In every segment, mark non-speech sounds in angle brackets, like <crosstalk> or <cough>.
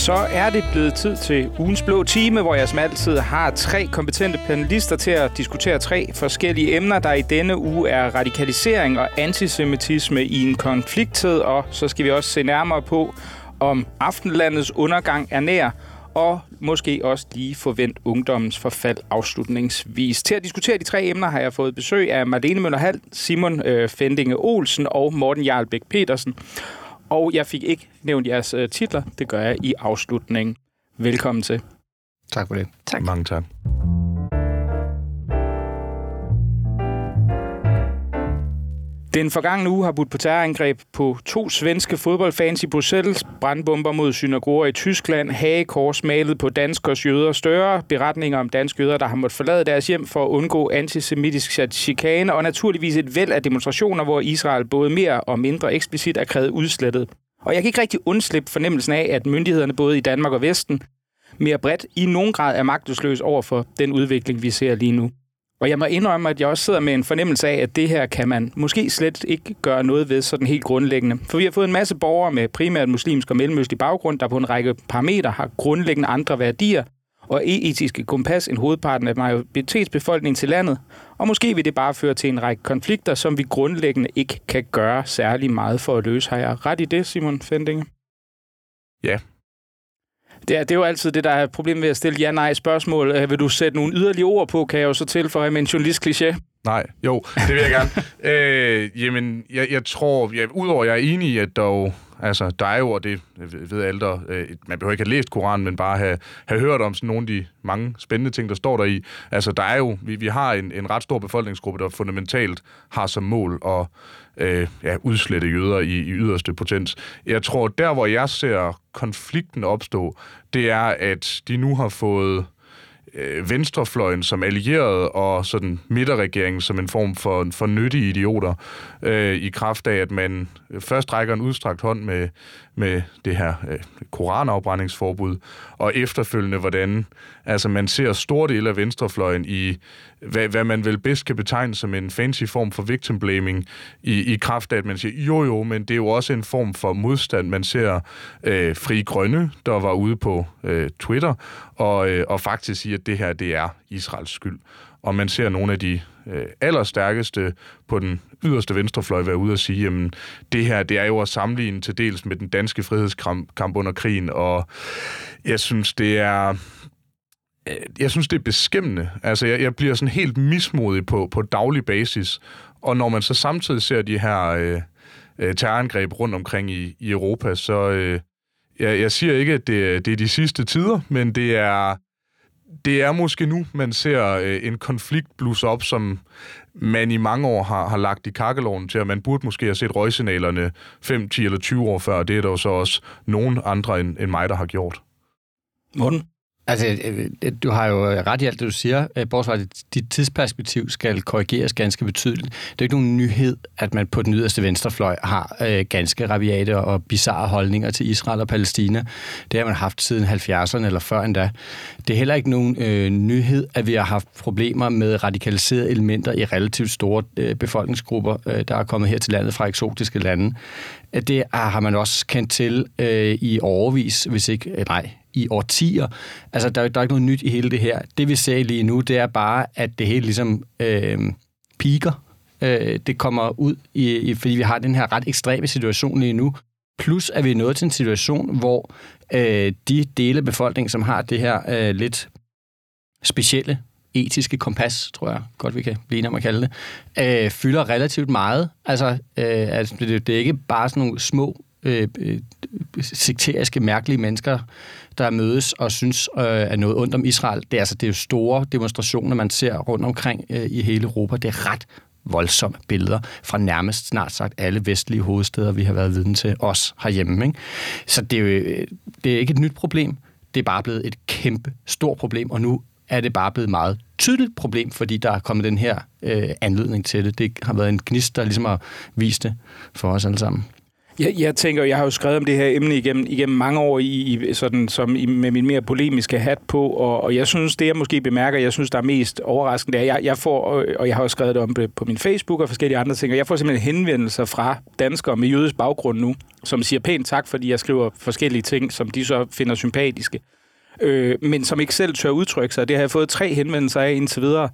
Så er det blevet tid til ugens blå time, hvor jeg som altid har tre kompetente panelister til at diskutere tre forskellige emner, der i denne uge er radikalisering og antisemitisme i en konflikttid, og så skal vi også se nærmere på, om aftenlandets undergang er nær, og måske også lige forvent ungdommens forfald afslutningsvis. Til at diskutere de tre emner har jeg fået besøg af Marlene Møller Simon øh, Fendinge Olsen og Morten Jarlbæk Petersen. Og jeg fik ikke nævnt jeres øh, titler. Det gør jeg i afslutningen. Velkommen til. Tak for det. Tak. Mange tak. Den forgangne uge har budt på terrorangreb på to svenske fodboldfans i Bruxelles, brandbomber mod synagoger i Tyskland, hagekors malet på danskers jøder, større beretninger om danske jøder, der har måttet forlade deres hjem for at undgå antisemitisk chikane, og naturligvis et væld af demonstrationer, hvor Israel både mere og mindre eksplicit er krævet udslettet. Og jeg kan ikke rigtig undslippe fornemmelsen af, at myndighederne både i Danmark og Vesten mere bredt i nogen grad er magtesløs over for den udvikling, vi ser lige nu. Og jeg må indrømme, at jeg også sidder med en fornemmelse af, at det her kan man måske slet ikke gøre noget ved sådan helt grundlæggende. For vi har fået en masse borgere med primært muslimsk og mellemøstlig baggrund, der på en række parametre har grundlæggende andre værdier og etiske kompas end hovedparten af majoritetsbefolkningen til landet. Og måske vil det bare føre til en række konflikter, som vi grundlæggende ikke kan gøre særlig meget for at løse. Har jeg ret i det, Simon Fendinge? Ja, det er, det er jo altid det, der er problemet ved at stille ja-nej-spørgsmål. Øh, vil du sætte nogle yderligere ord på, kan jeg jo så tilføje med en journalist-kliché? Nej, jo, det vil jeg gerne. <laughs> øh, jamen, jeg, jeg tror, jeg, udover jeg er enig i, at dog, altså, der er jo, og det ved alle der, øh, man behøver ikke have læst Koranen, men bare have, have hørt om sådan nogle af de mange spændende ting, der står der i. Altså, der er jo, vi, vi har en, en ret stor befolkningsgruppe, der fundamentalt har som mål at øh, ja, udslette jøder i, i yderste potens. Jeg tror, der hvor jeg ser konflikten opstå, det er, at de nu har fået øh, venstrefløjen som allieret og sådan midterregeringen som en form for, for nyttige idioter øh, i kraft af, at man først rækker en udstrakt hånd med, med det her øh, koranafbrændingsforbud, og efterfølgende, hvordan altså, man ser store dele af venstrefløjen i, hvad, hvad man vel bedst kan betegne som en fancy form for victim blaming, i, i kraft af, at man siger, jo jo, men det er jo også en form for modstand. Man ser øh, Fri Grønne, der var ude på øh, Twitter, og, øh, og faktisk siger, at det her, det er Israels skyld. Og man ser nogle af de øh, allerstærkeste på den yderste venstrefløj være ude og sige, jamen det her, det er jo at sammenligne til dels med den danske frihedskamp under krigen, og jeg synes, det er øh, jeg synes, det er beskæmmende. Altså, jeg, jeg bliver sådan helt mismodig på, på daglig basis. Og når man så samtidig ser de her øh, øh, terrorangreb rundt omkring i, i Europa, så øh, jeg, jeg siger ikke, at det, det er de sidste tider, men det er, det er måske nu, man ser øh, en konflikt blusse op, som man i mange år har, har lagt i kakkeloven til, at man burde måske have set røgsignalerne 5, 10 eller 20 år før. Det er der jo så også nogen andre end, end mig, der har gjort. Morten? Altså, øh, øh, du har jo øh, ret i alt det, du siger. Øh, bortset at dit tidsperspektiv skal korrigeres ganske betydeligt. Det er ikke nogen nyhed, at man på den yderste venstrefløj har øh, ganske rabiate og bizarre holdninger til Israel og Palæstina. Det har man haft siden 70'erne eller før endda. Det er heller ikke nogen øh, nyhed, at vi har haft problemer med radikaliserede elementer i relativt store øh, befolkningsgrupper, øh, der er kommet her til landet fra eksotiske lande. Det har man også kendt til øh, i overvis, hvis ikke, øh, nej, i årtier. Altså, der, der er ikke noget nyt i hele det her. Det, vi ser lige nu, det er bare, at det hele ligesom øh, piker. Øh, det kommer ud, i, i, fordi vi har den her ret ekstreme situation lige nu. Plus er vi nået til en situation, hvor øh, de dele af befolkningen, som har det her øh, lidt specielle etiske kompas, tror jeg godt, vi kan blive om at kalde det, øh, fylder relativt meget. Altså, øh, altså det, det er ikke bare sådan nogle små øh, øh sekteriske, mærkelige mennesker, der mødes og synes øh, er noget ondt om Israel. Det er altså det er jo store demonstrationer, man ser rundt omkring øh, i hele Europa. Det er ret voldsomme billeder fra nærmest snart sagt alle vestlige hovedsteder, vi har været viden til, os herhjemme. Ikke? Så det er, jo, øh, det er ikke et nyt problem. Det er bare blevet et kæmpe stort problem, og nu er det bare blevet et meget tydeligt problem, fordi der er kommet den her øh, anledning til det. Det har været en gnist, der ligesom har vist det for os alle sammen. Jeg, jeg tænker, jeg har jo skrevet om det her emne igennem, igennem mange år i, i sådan, som i, med min mere polemiske hat på, og, og jeg synes, det jeg måske bemærker, jeg synes, der er mest overraskende, det er, jeg, jeg får, og jeg har jo skrevet det om det på min Facebook og forskellige andre ting, og jeg får simpelthen henvendelser fra danskere med jødisk baggrund nu, som siger pænt tak, fordi jeg skriver forskellige ting, som de så finder sympatiske, øh, men som ikke selv tør udtrykke sig. Det har jeg fået tre henvendelser af indtil videre,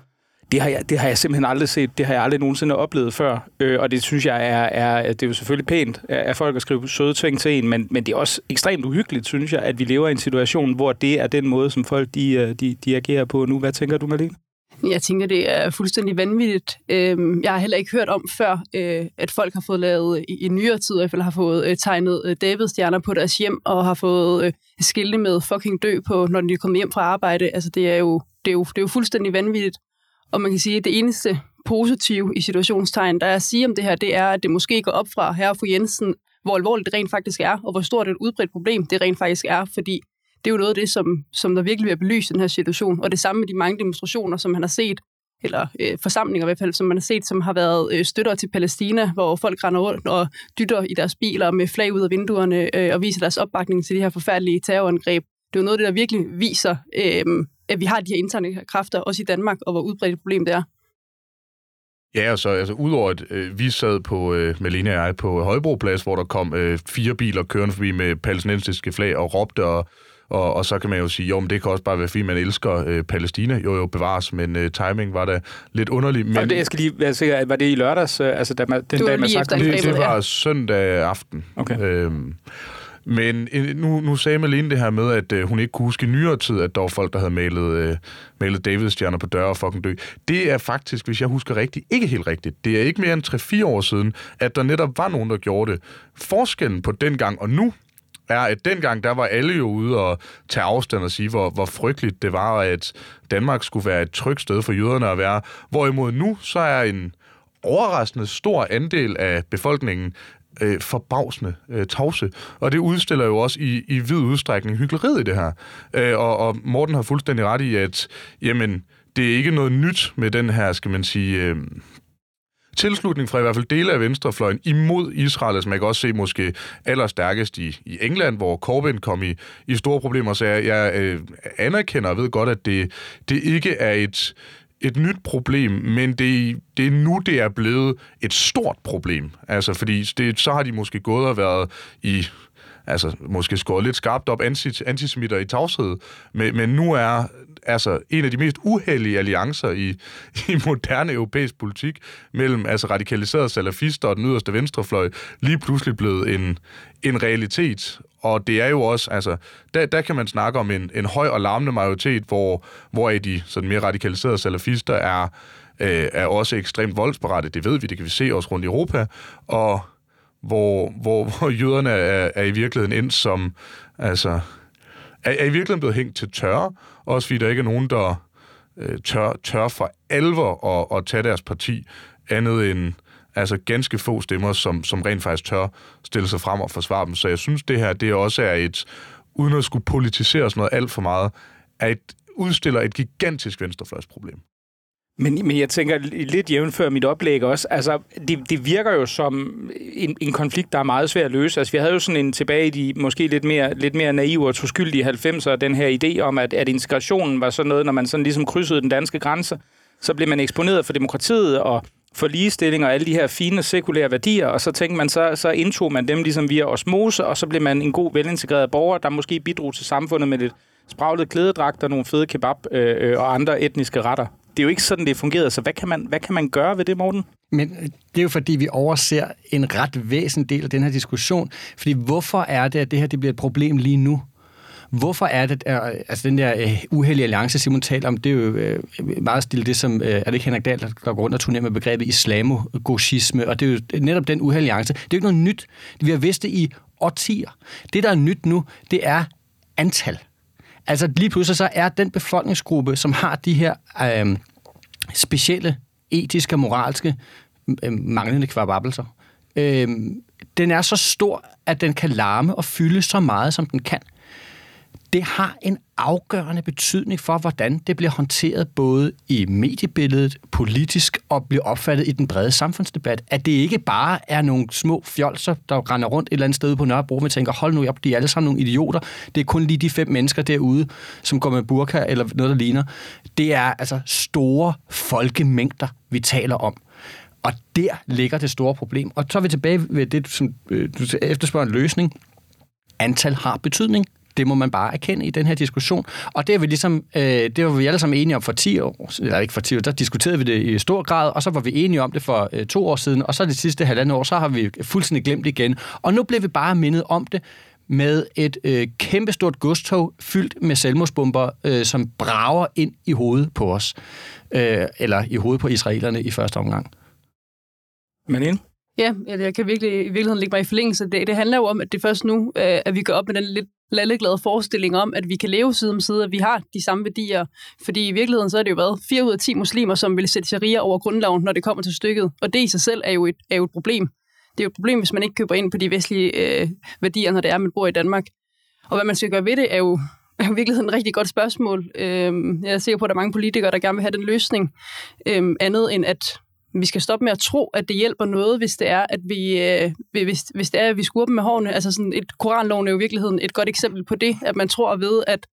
det har, jeg, det har jeg simpelthen aldrig set. Det har jeg aldrig nogensinde oplevet før. Øh, og det synes jeg er, er, det er jo selvfølgelig pænt af folk at skrive søde ting til en, men, men det er også ekstremt uhyggeligt, synes jeg, at vi lever i en situation, hvor det er den måde, som folk de, øh, de, de agerer på nu. Hvad tænker du, Malene? Jeg tænker, det er fuldstændig vanvittigt. Øhm, jeg har heller ikke hørt om før, øh, at folk har fået lavet i nyere tid, i hvert fald har fået øh, tegnet David-stjerner på deres hjem, og har fået skilte med fucking dø på, når de er kommet hjem fra arbejde. Altså, det er jo, det er jo, det er jo fuldstændig vanvittigt. Og man kan sige, at det eneste positive i situationstegn, der er at sige om det her, det er, at det måske går op fra herre og Jensen, hvor alvorligt det rent faktisk er, og hvor stort et udbredt problem det rent faktisk er, fordi det er jo noget af det, som, som der virkelig bliver belyst i den her situation. Og det samme med de mange demonstrationer, som man har set, eller øh, forsamlinger i hvert fald, som man har set, som har været øh, støtter til Palæstina, hvor folk render rundt og dytter i deres biler med flag ud af vinduerne øh, og viser deres opbakning til de her forfærdelige terrorangreb. Det er jo noget af det, der virkelig viser, øh, at vi har de her interne kræfter, også i Danmark, og hvor udbredt et problem det er. Ja, og så altså, udover at øh, vi sad på, øh, Melina og jeg, på Højbroplads, hvor der kom øh, fire biler kørende forbi med palæstinensiske flag og råbte, og, og, og så kan man jo sige, jo, men det kan også bare være, fordi man elsker øh, Palæstina. Jo, jo, bevares, men øh, timing var da lidt underlig. Men... Og det, jeg skal lige være sikker, var det i lørdags, øh, altså da man, den dag, man sagde det? Det var søndag aften. Okay. Øhm, men øh, nu, nu sagde Malene det her med, at øh, hun ikke kunne huske i nyere tid, at der var folk, der havde malet, øh, malet David-stjerner på døre og fucking dø. Det er faktisk, hvis jeg husker rigtigt, ikke helt rigtigt. Det er ikke mere end 3-4 år siden, at der netop var nogen, der gjorde det. Forskellen på dengang og nu, er, at dengang, der var alle jo ude og tage afstand og sige, hvor, hvor frygteligt det var, at Danmark skulle være et trygt sted for jøderne at være. Hvorimod nu, så er en overraskende stor andel af befolkningen øh, forbavsende øh, tavse. Og det udstiller jo også i, i vid udstrækning hyggeleriet i det her. Øh, og, og Morten har fuldstændig ret i, at jamen, det er ikke noget nyt med den her, skal man sige... Øh, tilslutning fra i hvert fald dele af venstrefløjen imod Israel, som man kan også se måske allerstærkest i, i England, hvor Corbyn kom i, i store problemer. Så jeg, jeg øh, anerkender og ved godt, at det, det ikke er et et nyt problem, men det, det er nu, det er blevet et stort problem. Altså, fordi det, så har de måske gået og været i altså måske skåret lidt skarpt op antisemitter i tavshed, men, men nu er altså en af de mest uheldige alliancer i, i moderne europæisk politik mellem altså radikaliserede salafister og den yderste venstrefløj lige pludselig blevet en, en realitet. Og det er jo også, altså, der, der kan man snakke om en, en høj og larmende majoritet, hvor, hvor de sådan mere radikaliserede salafister er, øh, er også ekstremt voldsparate. Det ved vi, det kan vi se også rundt i Europa. Og hvor, hvor, hvor jøderne er, er i virkeligheden ind som, altså, er, er i virkeligheden blevet hængt til tørre, også fordi der ikke er nogen, der øh, tør, tør for alvor at, at tage deres parti andet end altså ganske få stemmer, som, som rent faktisk tør stille sig frem og forsvare dem. Så jeg synes, det her det også er et, uden at skulle politisere sådan noget alt for meget, er et, udstiller et gigantisk venstrefløjsproblem. Men, men jeg tænker lidt jævnfør mit oplæg også. Altså, det, det virker jo som en, en konflikt, der er meget svær at løse. Altså, vi havde jo sådan en tilbage i de måske lidt mere, lidt mere naive og toskyldige 90'er, den her idé om, at, at integrationen var sådan noget, når man sådan ligesom krydsede den danske grænse, så blev man eksponeret for demokratiet og for ligestilling og alle de her fine sekulære værdier, og så tænkte man, så, så indtog man dem ligesom via osmose, og så blev man en god, velintegreret borger, der måske bidrog til samfundet med lidt spraglet klædedragter, nogle fede kebab øh, øh, og andre etniske retter det er jo ikke sådan, det fungerede. Så hvad kan, man, hvad kan man gøre ved det, Morten? Men øh, det er jo fordi, vi overser en ret væsentlig del af den her diskussion. Fordi hvorfor er det, at det her det bliver et problem lige nu? Hvorfor er det, øh, altså den der uh, uheldige alliance, Simon taler om, det er jo uh, meget stille det, som, er det ikke Henrik Dahl, der går rundt og turnerer med begrebet islamogoshisme, og det er jo netop den uheldige alliance. Det er jo ikke noget nyt. Vi har vidst det i årtier. Det, der er nyt nu, det er antal. Altså lige pludselig så er den befolkningsgruppe, som har de her øh, specielle etiske og moralske øh, manglende kvababelser, øh, den er så stor, at den kan larme og fylde så meget, som den kan det har en afgørende betydning for, hvordan det bliver håndteret både i mediebilledet, politisk og bliver opfattet i den brede samfundsdebat. At det ikke bare er nogle små fjolser, der render rundt et eller andet sted på Nørrebro, og tænker, hold nu op, de er alle sammen nogle idioter. Det er kun lige de fem mennesker derude, som går med burka eller noget, der ligner. Det er altså store folkemængder, vi taler om. Og der ligger det store problem. Og så er vi tilbage ved det, som øh, du efterspørger en løsning. Antal har betydning. Det må man bare erkende i den her diskussion. Og det er vi ligesom, øh, det var vi alle sammen enige om for 10 år, eller ikke for 10 år, der diskuterede vi det i stor grad, og så var vi enige om det for øh, to år siden, og så det sidste halvandet år, så har vi fuldstændig glemt igen. Og nu blev vi bare mindet om det med et øh, kæmpestort godstog fyldt med selvmordsbomber, øh, som brager ind i hovedet på os. Øh, eller i hovedet på israelerne i første omgang. Men ind? Ja, jeg kan virkelig, i virkeligheden ligge mig i forlængelse af det. Det handler jo om, at det først nu, øh, at vi går op med den lidt lalleglade forestilling om, at vi kan leve side om side, at vi har de samme værdier. Fordi i virkeligheden så er det jo været 4 ud af 10 muslimer, som vil sætte sharia over grundloven, når det kommer til stykket. Og det i sig selv er jo et, er jo et problem. Det er jo et problem, hvis man ikke køber ind på de vestlige øh, værdier, når det er, at man bor i Danmark. Og hvad man skal gøre ved det, er jo, <laughs> er i virkeligheden et rigtig godt spørgsmål. Øh, jeg er sikker på, at der er mange politikere, der gerne vil have den løsning. Øh, andet end at vi skal stoppe med at tro, at det hjælper noget, hvis det er, at vi, øh, hvis, hvis det er, at vi skurper med hårene. Altså sådan et koranloven er jo i virkeligheden et godt eksempel på det, at man tror ved at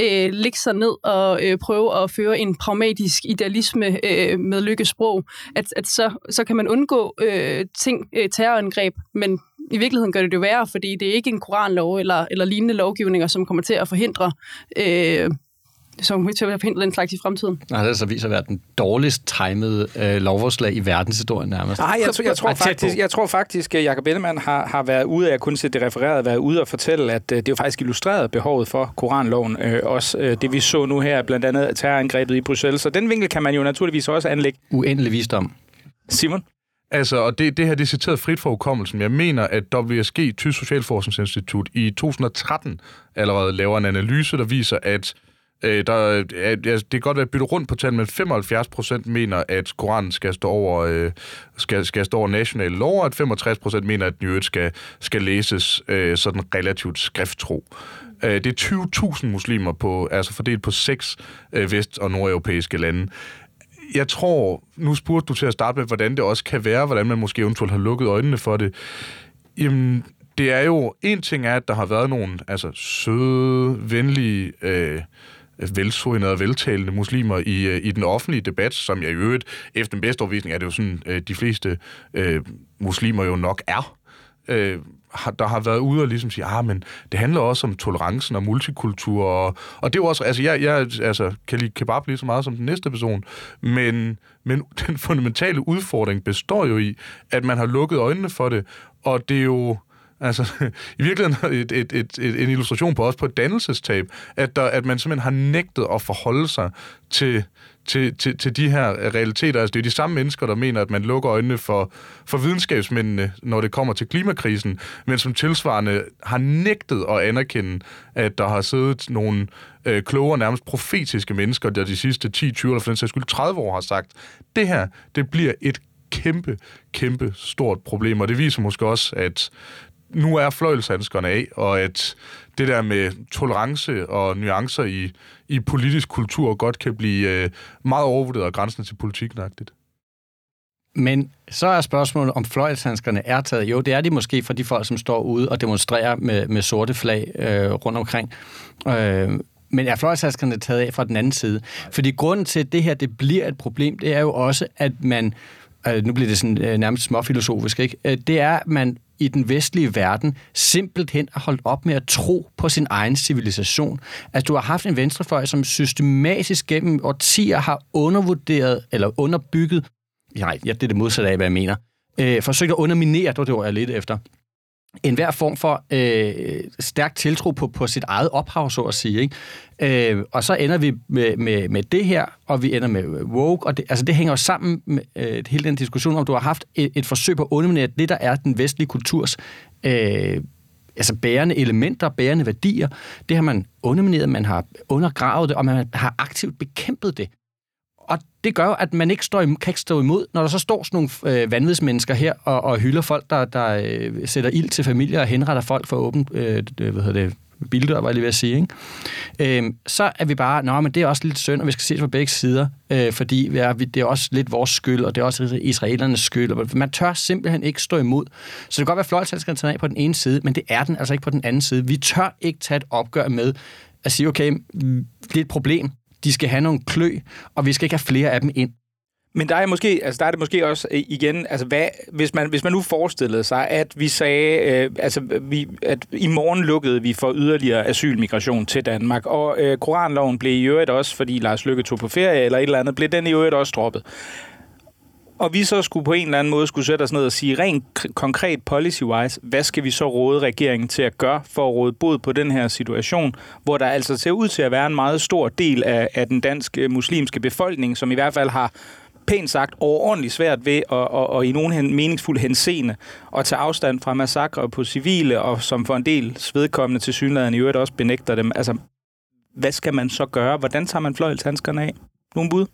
øh, lægge sig ned og øh, prøve at føre en pragmatisk idealisme øh, med lykkesprog, at, at så, så kan man undgå øh, ting, øh, terrorangreb, men i virkeligheden gør det det værre, fordi det er ikke en koranlov eller, eller lignende lovgivninger, som kommer til at forhindre øh, som kommer til at forhindre den slags i fremtiden. Nej, det er så viser at være den dårligst timede øh, lovforslag i verdenshistorien nærmest. Nej, jeg, jeg, jeg, tror faktisk, jeg tror faktisk, at Jacob Ellemann har, har været ude af, kun se det refereret, været ude og fortælle, at øh, det jo faktisk illustreret behovet for Koranloven. Øh, også øh, det, vi så nu her, blandt andet terrorangrebet i Bruxelles. Så den vinkel kan man jo naturligvis også anlægge. Uendelig visdom. Simon? Altså, og det, det her det er citeret frit fra hukommelsen. Jeg mener, at WSG, Tysk Socialforskningsinstitut, i 2013 allerede laver en analyse, der viser, at Øh, der, ja, det kan godt være byttet rundt på tal, men 75 procent mener, at Koranen skal stå over, øh, skal, skal stå over national lov, og at 65 procent mener, at den skal, skal læses øh, sådan relativt skrifttro. Øh, det er 20.000 muslimer på, altså fordelt på seks øh, vest- og nordeuropæiske lande jeg tror, nu spurgte du til at starte med, hvordan det også kan være, hvordan man måske eventuelt har lukket øjnene for det. Jamen, det er jo, en ting er, at der har været nogle altså, søde, venlige øh, velsorinerede og veltalende muslimer i, øh, i den offentlige debat, som jeg i øvrigt, efter den bedste overvisning, er det jo sådan, øh, de fleste øh, muslimer jo nok er. Øh, der har været ude og ligesom sige, ah, men det handler også om tolerancen og multikultur, og, og det er jo også, altså jeg, jeg altså, kan lide kebab lige så meget som den næste person, men, men den fundamentale udfordring består jo i, at man har lukket øjnene for det, og det er jo, Altså, <laughs> i virkeligheden et, et, et, et, en illustration på også på et dannelsestab, at, der, at man simpelthen har nægtet at forholde sig til, til, til, til de her realiteter. Altså, det er de samme mennesker, der mener, at man lukker øjnene for, for videnskabsmændene, når det kommer til klimakrisen, men som tilsvarende har nægtet at anerkende, at der har siddet nogle øh, kloge og nærmest profetiske mennesker, der de sidste 10, 20 eller for den sags skyld 30 år har sagt, det her, det bliver et kæmpe, kæmpe stort problem, og det viser måske også, at nu er fløjelshandskerne af, og at det der med tolerance og nuancer i, i politisk kultur godt kan blive øh, meget overvurderet og grænsen til politiknagtigt. Men så er spørgsmålet, om fløjelshandskerne er taget. Jo, det er de måske for de folk, som står ude og demonstrerer med, med sorte flag øh, rundt omkring. Øh, men er fløjelshandskerne taget af fra den anden side? Fordi grunden til, at det her det bliver et problem, det er jo også, at man Øh, nu bliver det sådan øh, nærmest småfilosofisk, ikke? Øh, det er, at man i den vestlige verden simpelthen har holdt op med at tro på sin egen civilisation. At du har haft en venstrefløj, som systematisk gennem årtier har undervurderet eller underbygget, nej, ja, det er det modsatte af, hvad jeg mener, øh, forsøgt at underminere, det var det ord, jeg lidt efter, en hver form for øh, stærk tiltro på, på sit eget ophav, så at sige. Ikke? Øh, og så ender vi med, med, med det her, og vi ender med woke, og det, altså det hænger jo sammen med øh, hele den diskussion, om du har haft et, et forsøg på at underminere det, der er den vestlige kulturs øh, altså bærende elementer, bærende værdier. Det har man undermineret, man har undergravet det, og man har aktivt bekæmpet det og det gør at man ikke står, kan ikke stå imod, når der så står sådan nogle øh, vanvidsmennesker her og, og hylder folk, der, der øh, sætter ild til familier og henretter folk for åbent øh, hvad hedder det, bildør, var jeg lige ved at sige, ikke? Øhm, så er vi bare, nå, men det er også lidt synd, og vi skal se det fra begge sider, øh, fordi vi er, det er også lidt vores skyld, og det er også israelernes skyld. Og man tør simpelthen ikke stå imod. Så det kan godt være, at fløjtalskerne tager af på den ene side, men det er den altså ikke på den anden side. Vi tør ikke tage et opgør med at sige, okay, mm, det er et problem, de skal have nogle klø, og vi skal ikke have flere af dem ind. Men der er, måske, altså der er det måske også øh, igen, altså hvad, hvis, man, hvis man nu forestillede sig, at vi sagde, øh, altså vi, at i morgen lukkede vi for yderligere asylmigration til Danmark, og øh, koranloven blev i øvrigt også, fordi Lars Lykke tog på ferie eller et eller andet, blev den i øvrigt også droppet. Og vi så skulle på en eller anden måde skulle sætte os ned og sige rent konkret policy-wise, hvad skal vi så råde regeringen til at gøre for at råde bod på den her situation, hvor der altså ser ud til at være en meget stor del af, af den danske øh, muslimske befolkning, som i hvert fald har pænt sagt overordentligt svært ved at, at, at i nogen hen, meningsfuld henseende at tage afstand fra massakre på civile, og som for en del svedkommende til synligheden i øvrigt også benægter dem. Altså, hvad skal man så gøre? Hvordan tager man fløjlshandskerne af? Nogle bud?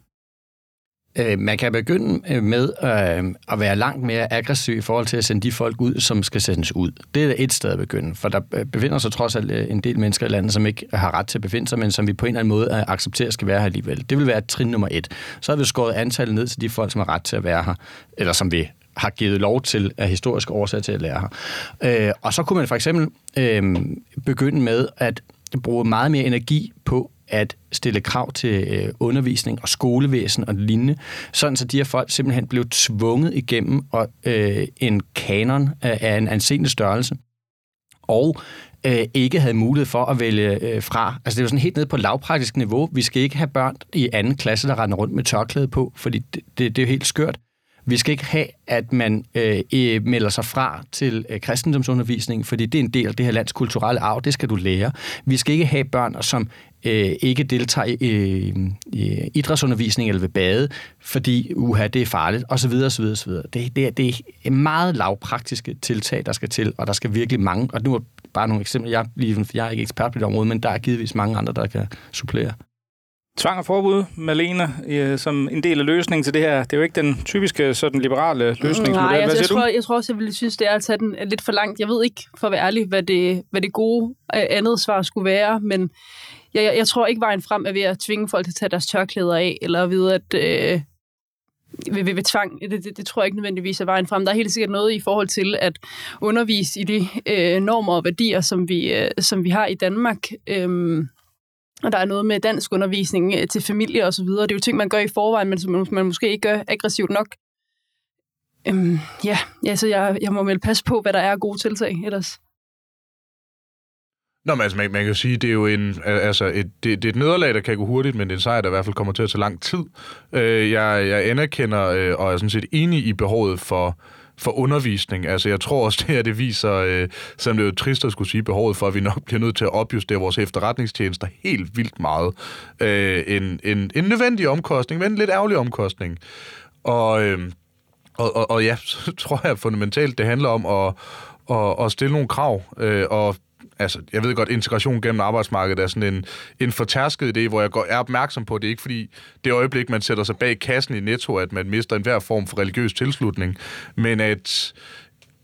Øh, man kan begynde øh, med øh, at være langt mere aggressiv i forhold til at sende de folk ud, som skal sendes ud. Det er et sted at begynde, for der øh, befinder sig trods alt øh, en del mennesker i landet, som ikke har ret til at befinde sig, men som vi på en eller anden måde accepterer skal være her alligevel. Det vil være trin nummer et. Så har vi skåret antallet ned til de folk, som har ret til at være her, eller som vi har givet lov til af historiske årsager til at lære her. og så kunne man for eksempel begynde med at bruge meget mere energi på at stille krav til øh, undervisning og skolevæsen og lignende, sådan så de her folk simpelthen blev tvunget igennem og, øh, en kanon af, af en anseende størrelse. Og øh, ikke havde mulighed for at vælge øh, fra. Altså det er sådan helt ned på lavpraktisk niveau. Vi skal ikke have børn i anden klasse, der render rundt med tørklæde på, fordi det, det, det er jo helt skørt. Vi skal ikke have, at man øh, melder sig fra til øh, kristendomsundervisning, fordi det er en del af det her lands kulturelle arv, det skal du lære. Vi skal ikke have børn, som øh, ikke deltager i, øh, i idrætsundervisning eller ved bade, fordi uha, det er farligt, osv. osv., osv. Det, det, det er meget lavpraktiske tiltag, der skal til, og der skal virkelig mange, og nu er bare nogle eksempler, jeg, jeg er ikke ekspert på det område, men der er givetvis mange andre, der kan supplere. Tvang og forbud, Malene, øh, som en del af løsningen til det her. Det er jo ikke den typiske sådan liberale løsningsmodel. Nej, altså, jeg, tror, jeg tror også, jeg ville synes, det er at tage den lidt for langt. Jeg ved ikke, for at være ærlig, hvad det, hvad det gode øh, andet svar skulle være, men jeg, jeg, jeg tror ikke, vejen frem er ved at tvinge folk til at tage deres tørklæder af, eller ved at... Øh, ved, ved, ved tvang, det, det, det tror jeg ikke nødvendigvis er vejen frem. Der er helt sikkert noget i forhold til at undervise i de øh, normer og værdier, som vi, øh, som vi har i Danmark. Øhm, og der er noget med dansk undervisning øh, til familie og så videre. Det er jo ting, man gør i forvejen, men som man måske ikke gør aggressivt nok. Øhm, ja, ja, så jeg, jeg må vel passe på, hvad der er gode tiltag ellers. Nå, men altså, man, man kan jo sige, det er jo en, altså, et, det, det er et nederlag, der kan gå hurtigt, men det er en sejr, der i hvert fald kommer til at tage lang tid. Øh, jeg, jeg anerkender øh, og er sådan set enig i behovet for, for undervisning. Altså, jeg tror også, <laughs> det her det viser, øh, selvom det er jo trist at skulle sige, behovet for, at vi nok bliver nødt til at opjustere vores efterretningstjenester helt vildt meget. Øh, en, en, en nødvendig omkostning, men en lidt ærgerlig omkostning. Og, øh, og, og, og ja, <laughs> så tror jeg fundamentalt, det handler om at, at, at stille nogle krav, øh, og altså, jeg ved godt, integration gennem arbejdsmarkedet er sådan en, en fortærsket idé, hvor jeg går, er opmærksom på, det ikke fordi det øjeblik, man sætter sig bag kassen i Netto, at man mister enhver form for religiøs tilslutning, men at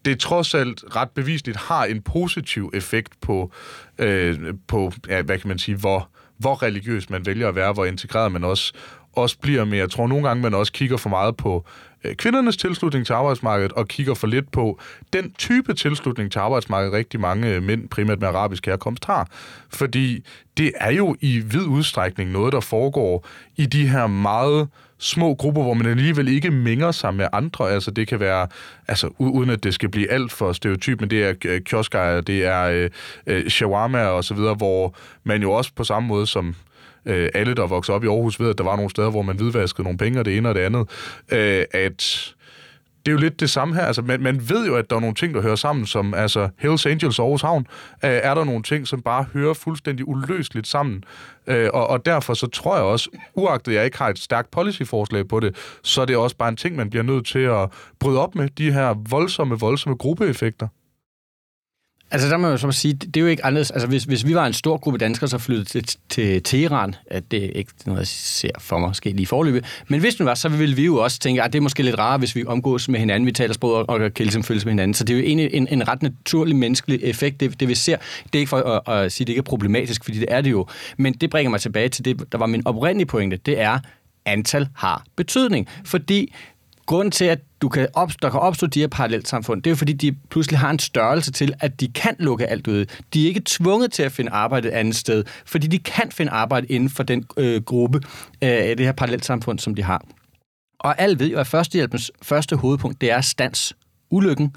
det trods alt ret bevisligt har en positiv effekt på, øh, på ja, hvad kan man sige, hvor, hvor religiøs man vælger at være, hvor integreret man også, også bliver. Men jeg tror nogle gange, man også kigger for meget på Øh, Øh, kvindernes tilslutning til arbejdsmarkedet og kigger for lidt på den type tilslutning til arbejdsmarkedet, rigtig mange øh, mænd, primært med arabisk herkomst, har. Fordi det er jo i vid udstrækning noget, der foregår i de her meget små grupper, hvor man alligevel ikke minger sig med andre. Altså det kan være, altså uden at det skal blive alt for stereotyp, men det er øh, kioskejer, det er øh, shawarma og så videre, hvor man jo også på samme måde som øh, alle, der voksede op i Aarhus, ved, at der var nogle steder, hvor man hvidvaskede nogle penge, og det ene og det andet, øh, at det er jo lidt det samme her. Altså, man, man ved jo, at der er nogle ting, der hører sammen, som altså Hells Angels og Aarhus Havn, øh, er der nogle ting, som bare hører fuldstændig uløseligt sammen. Øh, og, og derfor så tror jeg også, uagtet jeg ikke har et stærkt policyforslag på det, så er det også bare en ting, man bliver nødt til at bryde op med, de her voldsomme, voldsomme gruppeeffekter. Altså, der må jeg så sige, det er jo ikke anderledes. Altså, hvis, hvis vi var en stor gruppe danskere, så flyttede til, til Teheran, at det er ikke noget, jeg ser for mig, måske lige forløbet. Men hvis det var, så ville vi jo også tænke, at det er måske lidt rarere, hvis vi omgås med hinanden, vi taler sprog og, og kan ligesom føles med hinanden. Så det er jo egentlig en, en ret naturlig menneskelig effekt, det, det vi ser. Det er ikke for at, at sige, at det ikke er problematisk, fordi det er det jo. Men det bringer mig tilbage til det, der var min oprindelige pointe. Det er, antal har betydning. Fordi grunden til, at du kan op, der kan opstå de her parallelsamfund, det er jo fordi, de pludselig har en størrelse til, at de kan lukke alt ud. De er ikke tvunget til at finde arbejde et andet sted, fordi de kan finde arbejde inden for den øh, gruppe øh, det her parallelsamfund, som de har. Og alle ved jo, at førstehjælpens første hovedpunkt, det er stands ulykken.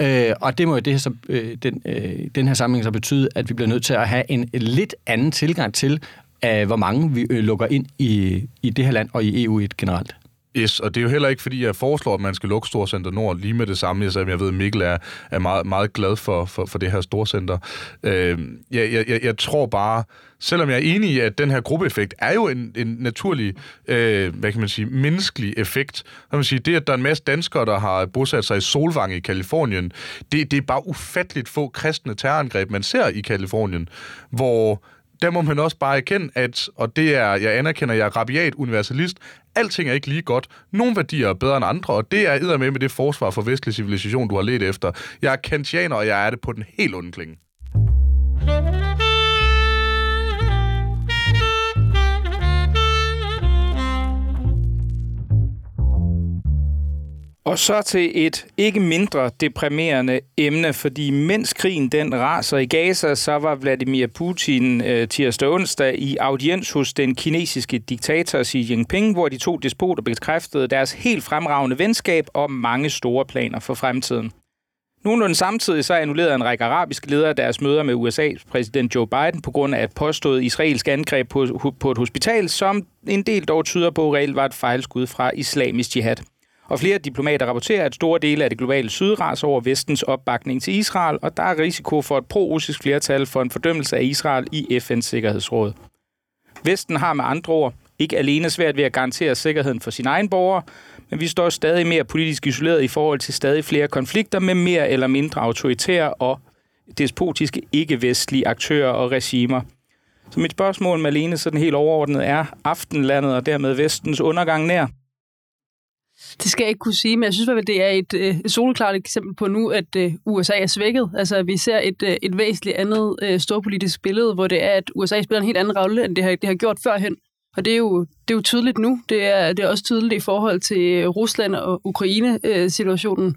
Øh, og det må jo det her, så, øh, den, øh, den her sammenhæng så betyde, at vi bliver nødt til at have en lidt anden tilgang til, af hvor mange vi øh, lukker ind i, i det her land og i EU et generelt. Yes, og det er jo heller ikke, fordi jeg foreslår, at man skal lukke Storcenter Nord lige med det samme. Jeg, jeg ved, at Mikkel er, er meget, meget glad for, for, for det her Storcenter. Øh, jeg, jeg, jeg tror bare, selvom jeg er enig i, at den her gruppeeffekt er jo en, en naturlig, øh, hvad kan man sige, menneskelig effekt. Så man sige, det, at der er en masse danskere, der har bosat sig i Solvang i Kalifornien, det, det er bare ufatteligt få kristne terrorangreb, man ser i Kalifornien, hvor der må man også bare erkende, at, og det er, jeg anerkender, jeg er rabiat universalist, alting er ikke lige godt. Nogle værdier er bedre end andre, og det er med med det forsvar for vestlig civilisation, du har let efter. Jeg er kantianer, og jeg er det på den helt onde klinge. Og så til et ikke mindre deprimerende emne, fordi mens krigen den raser i Gaza, så var Vladimir Putin øh, tirsdag onsdag i audiens hos den kinesiske diktator Xi Jinping, hvor de to despoter bekræftede deres helt fremragende venskab og mange store planer for fremtiden. Nogenlunde samtidig så annullerede en række arabiske ledere deres møder med USA's præsident Joe Biden på grund af et påstået israelsk angreb på, på et hospital, som en del dog tyder på reelt var et fejlskud fra islamisk jihad. Og flere diplomater rapporterer, at store dele af det globale syd raser over vestens opbakning til Israel, og der er risiko for et pro-russisk flertal for en fordømmelse af Israel i FN's Sikkerhedsråd. Vesten har med andre ord ikke alene svært ved at garantere sikkerheden for sine egne borgere, men vi står stadig mere politisk isoleret i forhold til stadig flere konflikter med mere eller mindre autoritære og despotiske ikke-vestlige aktører og regimer. Så mit spørgsmål, Malene, sådan helt overordnet er aftenlandet og dermed vestens undergang nær? Det skal jeg ikke kunne sige, men jeg synes at det er et, øh, et soleklart eksempel på nu, at øh, USA er svækket. Altså, vi ser et, øh, et væsentligt andet storpolitisk billede, hvor det er, at USA spiller en helt anden rolle, end det har, det har gjort førhen. Og det er, jo, det er jo tydeligt nu. Det er, det er også tydeligt i forhold til Rusland og Ukraine-situationen,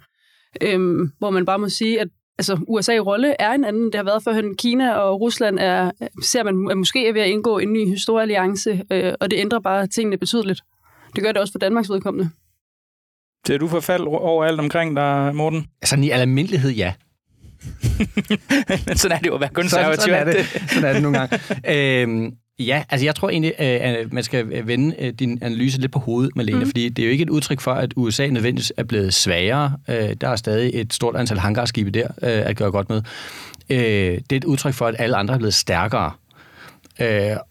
øhm, hvor man bare må sige, at altså, USA-rolle er en anden. Det har været førhen. Kina og Rusland er, ser man er måske er ved at indgå en ny historiealliance, øh, og det ændrer bare tingene betydeligt. Det gør det også for Danmarks vedkommende. Ser du forfald over alt omkring dig, Morten? Altså i almindelighed, ja. Men <laughs> sådan er det jo at være konservativ. Sådan, sådan, er det, sådan er det nogle gange. øhm, ja, altså jeg tror egentlig, at man skal vende øh, din analyse lidt på hovedet, Malene, mm. fordi det er jo ikke et udtryk for, at USA nødvendigvis er blevet svagere. Øh, der er stadig et stort antal hangarskibe der øh, at gøre godt med. Det er et udtryk for, at alle andre er blevet stærkere.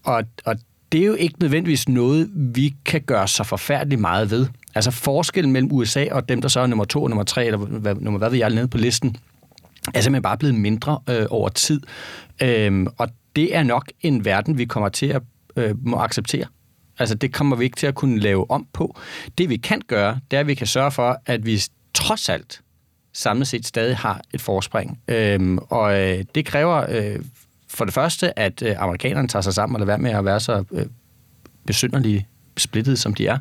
Og, og det er jo ikke nødvendigvis noget, vi kan gøre så forfærdeligt meget ved. Altså forskellen mellem USA og dem, der så er nummer to og nummer tre, eller hvad, nummer hvad ved jeg, nede på listen, er simpelthen bare blevet mindre øh, over tid. Øhm, og det er nok en verden, vi kommer til at øh, må acceptere. Altså det kommer vi ikke til at kunne lave om på. Det vi kan gøre, det er, at vi kan sørge for, at vi trods alt samlet set stadig har et forspring. Øhm, og øh, det kræver øh, for det første, at øh, amerikanerne tager sig sammen og lader være med at være så øh, besynderlige splittet, som de er.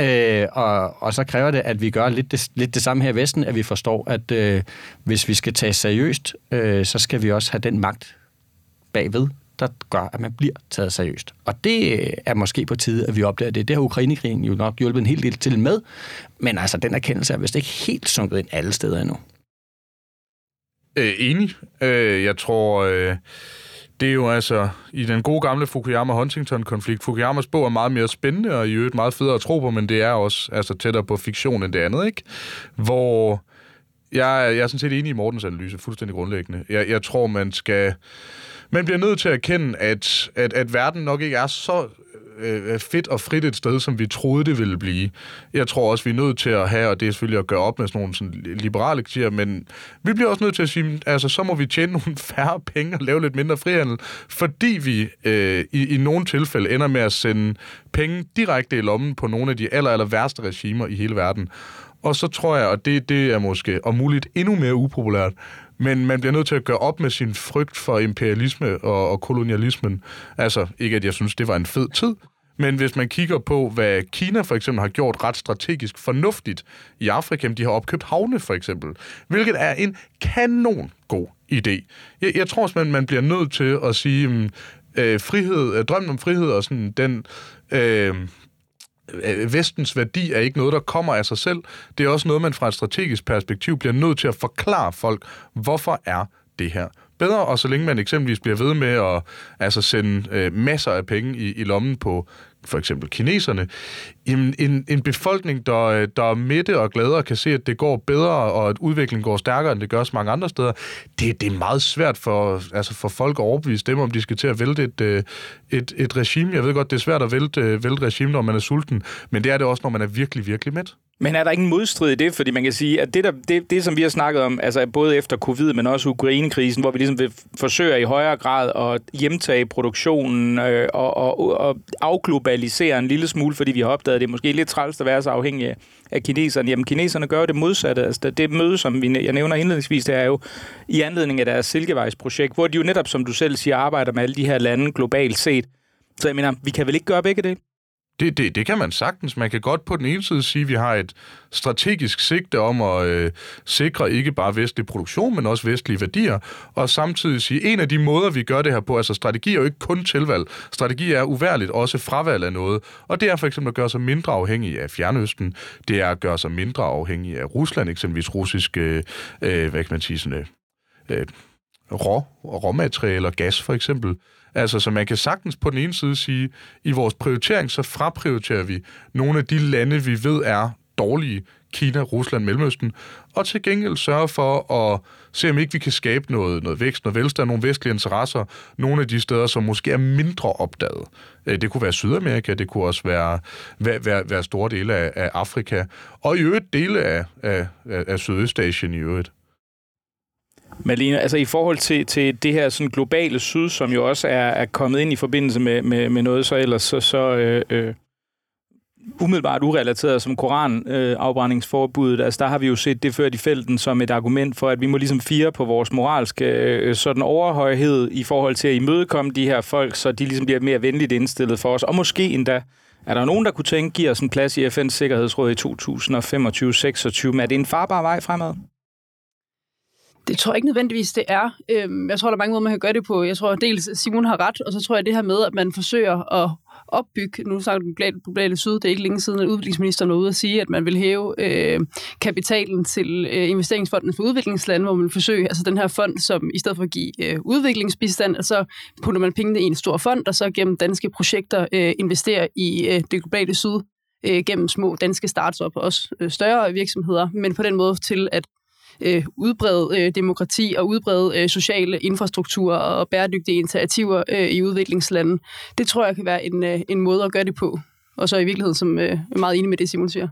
Øh, og, og så kræver det, at vi gør lidt det, lidt det samme her i Vesten, at vi forstår, at øh, hvis vi skal tage seriøst, øh, så skal vi også have den magt bagved, der gør, at man bliver taget seriøst. Og det er måske på tide, at vi opdager det. Det har Ukrainekrigen jo nok hjulpet en hel del til med, men altså den erkendelse er vist ikke helt sunket ind alle steder endnu. Øh, enig. Øh, jeg tror... Øh det er jo altså i den gode gamle Fukuyama-Huntington-konflikt. Fukuyamas bog er meget mere spændende og i øvrigt meget federe at tro på, men det er også altså, tættere på fiktion end det andet, ikke? Hvor jeg, jeg er sådan set enig i Mortens analyse, fuldstændig grundlæggende. Jeg, jeg tror, man skal... Man bliver nødt til at erkende, at, at, at verden nok ikke er så øh, fedt og frit et sted, som vi troede, det ville blive. Jeg tror også, vi er nødt til at have, og det er selvfølgelig at gøre op med sådan nogle sådan liberale kriterier, men vi bliver også nødt til at sige, altså så må vi tjene nogle <laughs> færre penge og lave lidt mindre frihandel, fordi vi øh, i, i nogle tilfælde ender med at sende penge direkte i lommen på nogle af de aller, aller værste regimer i hele verden. Og så tror jeg, og det, det er måske om muligt endnu mere upopulært, men man bliver nødt til at gøre op med sin frygt for imperialisme og, og kolonialismen. Altså, ikke at jeg synes, det var en fed tid, men hvis man kigger på, hvad Kina for eksempel har gjort ret strategisk fornuftigt i Afrika, de har opkøbt havne for eksempel, hvilket er en kanon god idé. Jeg, jeg tror simpelthen, man bliver nødt til at sige, mm, øh, frihed, øh, drømmen om frihed og sådan den... Øh, Øh, øh, vestens værdi er ikke noget, der kommer af sig selv. Det er også noget, man fra et strategisk perspektiv bliver nødt til at forklare folk, hvorfor er det her bedre, og så længe man eksempelvis bliver ved med at altså sende øh, masser af penge i, i lommen på for eksempel kineserne, en, en, en befolkning, der, øh, der er midte og gladere, kan se, at det går bedre, og at udviklingen går stærkere, end det gør så mange andre steder, det, det er meget svært for, altså for folk at overbevise dem, om de skal til at vælte et, et, et regime. Jeg ved godt, det er svært at vælte, øh, vælte regime, når man er sulten, men det er det også, når man er virkelig, virkelig mæt. Men er der ingen modstrid i det? Fordi man kan sige, at det, der, det, det som vi har snakket om, altså både efter covid, men også Ukraine-krisen, hvor vi ligesom vil forsøge i højere grad at hjemtage produktionen øh, og, og, og afglobalisere en lille smule, fordi vi har opdaget, at det er måske lidt træls at være så afhængig af kineserne. Jamen, kineserne gør jo det modsatte. Altså, det, det møde, som vi, jeg nævner indledningsvis, det er jo i anledning af deres Silkevejsprojekt, hvor de jo netop, som du selv siger, arbejder med alle de her lande globalt set. Så jeg mener, vi kan vel ikke gøre begge dele? Det, det, det kan man sagtens. Man kan godt på den ene side sige, at vi har et strategisk sigte om at øh, sikre ikke bare vestlig produktion, men også vestlige værdier, og samtidig sige, en af de måder, vi gør det her på, altså strategi er jo ikke kun tilvalg. Strategi er uværligt også fravalg af noget, og det er for eksempel at gøre sig mindre afhængig af Fjernøsten, det er at gøre sig mindre afhængig af Rusland, eksempelvis russiske, øh, øh, hvad kan man sige, sådan, øh, øh rå, råmaterialer, gas for eksempel. Altså, så man kan sagtens på den ene side sige, i vores prioritering, så fraprioriterer vi nogle af de lande, vi ved er dårlige, Kina, Rusland, Mellemøsten, og til gengæld sørge for at se, om ikke vi kan skabe noget, noget vækst, noget velstand, nogle vestlige interesser, nogle af de steder, som måske er mindre opdaget. Øh, det kunne være Sydamerika, det kunne også være, være, være, være store dele af, af Afrika, og i øvrigt dele af, af, af Sydøstasien i øvrigt. Malene, altså i forhold til, til det her sådan globale syd, som jo også er, er kommet ind i forbindelse med, med, med noget så ellers så, så øh, øh, umiddelbart urelateret som koranafbrændingsforbuddet, øh, altså der har vi jo set det ført i felten som et argument for, at vi må ligesom fire på vores moralske øh, sådan overhøjhed i forhold til at imødekomme de her folk, så de ligesom bliver mere venligt indstillet for os, og måske endda er der nogen, der kunne tænke, giver os en plads i FN's Sikkerhedsråd i 2025-26, men er det en farbar vej fremad? Det tror jeg ikke nødvendigvis, det er. Øhm, jeg tror, der er mange måder, man kan gøre det på. Jeg tror dels, Simon har ret, og så tror jeg det her med, at man forsøger at opbygge, nu snakker du globale, globale syd, det er ikke længe siden, at udviklingsministeren var ude at sige, at man vil hæve øh, kapitalen til øh, investeringsfonden for udviklingslande, hvor man vil forsøge, altså den her fond, som i stedet for at give øh, udviklingsbistand, så putter man pengene i en stor fond, og så gennem danske projekter øh, investerer i øh, det globale syd øh, gennem små danske startups og også øh, større virksomheder, men på den måde til at øh, udbrede øh, demokrati og udbrede øh, sociale infrastrukturer og bæredygtige initiativer øh, i udviklingslande. Det tror jeg kan være en, øh, en måde at gøre det på. Og så i virkeligheden, som øh, er meget enig med det, Simon siger.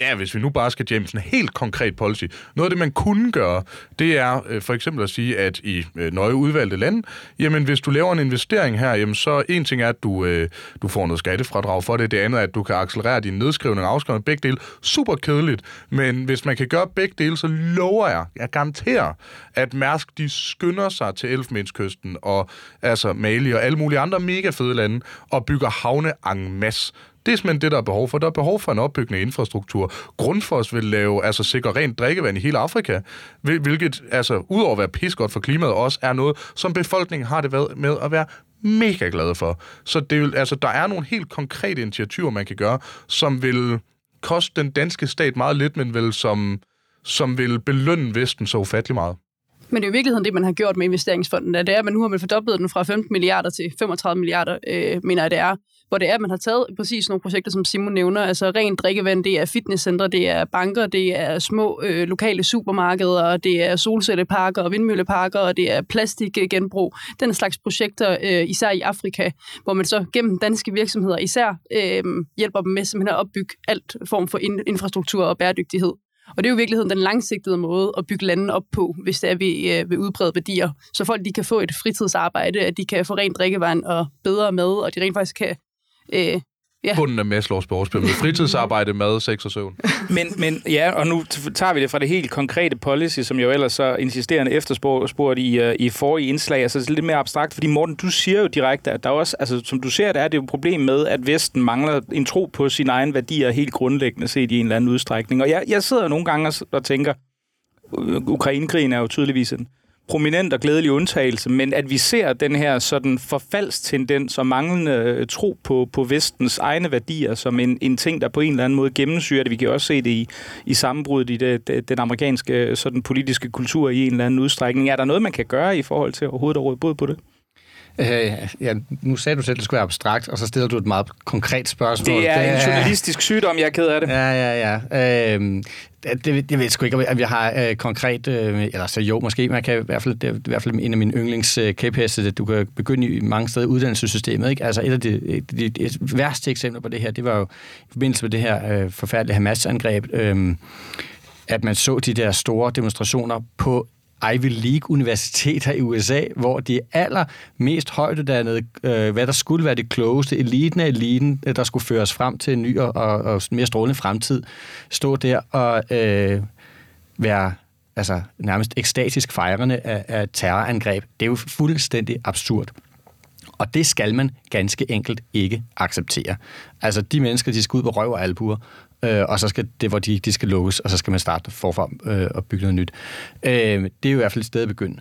Ja, hvis vi nu bare skal jamme sådan en helt konkret policy. Noget af det, man kunne gøre, det er øh, for eksempel at sige, at i øh, nøje udvalgte lande, jamen hvis du laver en investering her, jamen så en ting er, at du, øh, du får noget skattefradrag for det. Det andet er, at du kan accelerere din nedskrivning og afskrivning. Begge dele super kedeligt. Men hvis man kan gøre begge dele, så lover jeg, jeg garanterer, at Mærsk de skynder sig til Elfenbenskysten og altså Mali og alle mulige andre mega fede lande og bygger havne en masse. Det er simpelthen det, der er behov for. Der er behov for en opbygning af infrastruktur. Grundfos vil lave, altså sikre rent drikkevand i hele Afrika, hvilket, altså, udover at være pisgodt for klimaet, også er noget, som befolkningen har det med at være mega glade for. Så det vil, altså, der er nogle helt konkrete initiativer, man kan gøre, som vil koste den danske stat meget lidt, men vel som, som vil belønne Vesten så ufattelig meget. Men det er jo i virkeligheden det, man har gjort med investeringsfonden. Det er, at man nu har man fordoblet den fra 15 milliarder til 35 milliarder, øh, mener jeg det er, hvor det er, at man har taget præcis nogle projekter, som Simon nævner, altså rent drikkevand, det er fitnesscentre, det er banker, det er små øh, lokale supermarkeder, det er solcelleparker og vindmølleparker, og det er plastikgenbrug. Den slags projekter, øh, især i Afrika, hvor man så gennem danske virksomheder især øh, hjælper dem med simpelthen at opbygge alt form for in- infrastruktur og bæredygtighed. Og det er jo i virkeligheden den langsigtede måde at bygge landet op på, hvis det er, vi øh, vil udbrede værdier. Så folk de kan få et fritidsarbejde, at de kan få rent drikkevand og bedre mad, og de rent faktisk kan øh, Ja. Bunden af Maslows behovspyramide. <laughs> Fritidsarbejde, mad, sex og søvn. Men, men ja, og nu tager vi det fra det helt konkrete policy, som jo ellers så insisterende efterspurgt i, uh, i forrige indslag. Altså det er lidt mere abstrakt, fordi Morten, du siger jo direkte, at der også, altså som du ser, der er det jo et problem med, at Vesten mangler en tro på sine egne værdier helt grundlæggende set i en eller anden udstrækning. Og jeg, jeg sidder nogle gange og, og tænker, Ukrainekrigen er jo tydeligvis en, prominent og glædelig undtagelse, men at vi ser den her sådan forfaldstendens og manglende øh, tro på, på vestens egne værdier som en, en ting, der på en eller anden måde gennemsyrer det. Vi kan også se det i, i sammenbruddet i det, det, den amerikanske øh, sådan politiske kultur i en eller anden udstrækning. Er der noget, man kan gøre i forhold til overhovedet at råde bod på det? Øh, ja, nu sagde du selv, at det skulle være abstrakt, og så stiller du et meget konkret spørgsmål. Det er det, en journalistisk sygdom, jeg er ked af det. Ja, ja, ja. Øh, det, det, ved jeg sgu ikke, om jeg har øh, konkret, øh, eller så jo, måske, man kan i hvert fald, det er i hvert fald en af mine yndlings øh, kæpheste, at du kan begynde i mange steder i uddannelsessystemet, ikke? Altså et af de, de, de, de værste eksempler på det her, det var jo i forbindelse med det her øh, forfærdelige Hamas-angreb, øh, at man så de der store demonstrationer på Ivy League-universiteter i USA, hvor de allermest højtuddannede, øh, hvad der skulle være det klogeste, eliten af eliten, øh, der skulle føres frem til en ny og, og, og mere strålende fremtid, stå der og øh, være altså, nærmest ekstatisk fejrende af, af terrorangreb. Det er jo fuldstændig absurd. Og det skal man ganske enkelt ikke acceptere. Altså, de mennesker, de skal ud på røv og albuer, øh, og så skal det, hvor de, de skal lukkes, og så skal man starte forfra øh, og bygge noget nyt. Øh, det er jo i hvert fald et sted at begynde.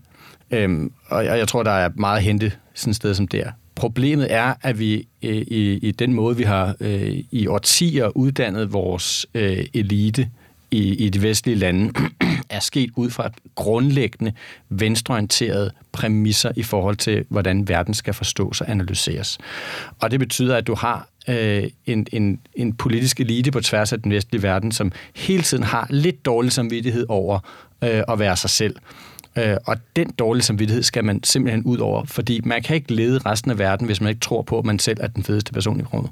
Øh, og jeg, jeg tror, der er meget at hente sådan et sted som der. Problemet er, at vi øh, i, i den måde, vi har øh, i årtier uddannet vores øh, elite i, i de vestlige lande, <clears throat> er sket ud fra grundlæggende venstreorienterede præmisser i forhold til, hvordan verden skal forstås og analyseres. Og det betyder, at du har øh, en, en, en politisk elite på tværs af den vestlige verden, som hele tiden har lidt dårlig samvittighed over øh, at være sig selv. Øh, og den dårlige samvittighed skal man simpelthen ud over, fordi man kan ikke lede resten af verden, hvis man ikke tror på, at man selv er den fedeste person i rummet.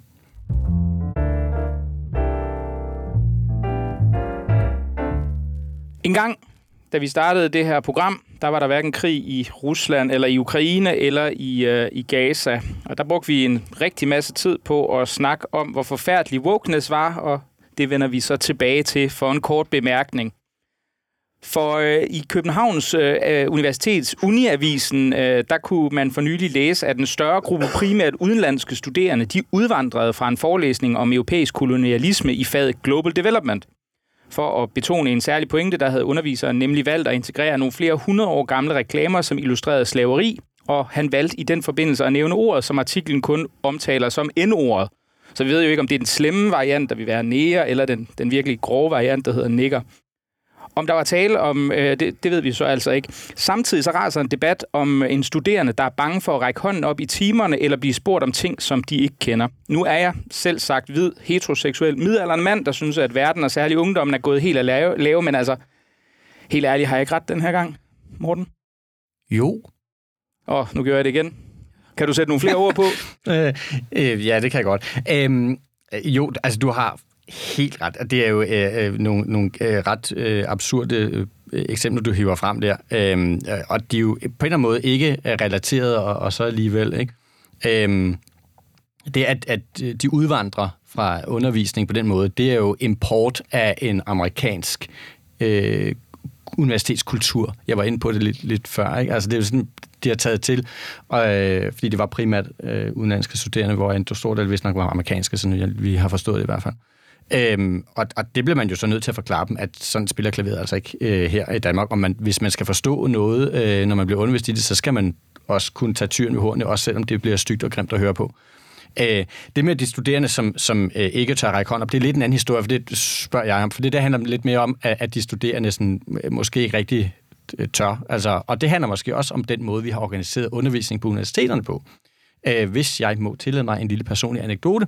En gang, da vi startede det her program, der var der hverken krig i Rusland eller i Ukraine eller i, øh, i Gaza. Og der brugte vi en rigtig masse tid på at snakke om, hvor forfærdelig wokeness var, og det vender vi så tilbage til for en kort bemærkning. For øh, i Københavns øh, øh Universitets Uniavisen, øh, der kunne man for nylig læse, at en større gruppe primært udenlandske studerende, de udvandrede fra en forelæsning om europæisk kolonialisme i faget Global Development. For at betone en særlig pointe, der havde underviseren nemlig valgt at integrere nogle flere hundrede år gamle reklamer, som illustrerede slaveri, og han valgte i den forbindelse at nævne ordet, som artiklen kun omtaler som N-ordet. Så vi ved jo ikke, om det er den slemme variant, der vil være nære, eller den, den virkelig grove variant, der hedder nigger. Om der var tale om, øh, det, det ved vi så altså ikke. Samtidig så raser en debat om en studerende, der er bange for at række hånden op i timerne eller blive spurgt om ting, som de ikke kender. Nu er jeg selv sagt hvid, heteroseksuel, midalderen mand, der synes, at verden og særlig ungdommen er gået helt af lave, lave men altså, helt ærligt, har jeg ikke ret den her gang, Morten? Jo. Åh, oh, nu gør jeg det igen. Kan du sætte nogle flere ord på? <laughs> øh, øh, ja, det kan jeg godt. Øhm, jo, altså du har helt ret. Det er jo øh, øh, nogle, nogle øh, ret øh, absurde øh, eksempler, du hiver frem der. Øhm, øh, og de er jo på en eller anden måde ikke øh, relateret, og, og så alligevel. Ikke? Øh, det, at, at øh, de udvandrer fra undervisning på den måde, det er jo import af en amerikansk øh, universitetskultur. Jeg var inde på det lidt, lidt før. Ikke? Altså, det er jo sådan, de har taget til, og, øh, fordi det var primært øh, udenlandske studerende, hvor en stor del vist nok var amerikanske, så vi har forstået det i hvert fald. Øhm, og, og det bliver man jo så nødt til at forklare dem, at sådan spiller klaveret altså ikke øh, her i Danmark. Og man, hvis man skal forstå noget, øh, når man bliver undervist i det, så skal man også kunne tage tyren ved hornene, også selvom det bliver stygt og grimt at høre på. Øh, det med de studerende, som, som øh, ikke tør række hånd op, det er lidt en anden historie, for det spørger jeg om. For det der handler lidt mere om, at, at de studerende sådan, øh, måske ikke rigtig øh, tør. Altså, og det handler måske også om den måde, vi har organiseret undervisning på universiteterne på. Øh, hvis jeg må tillade mig en lille personlig anekdote.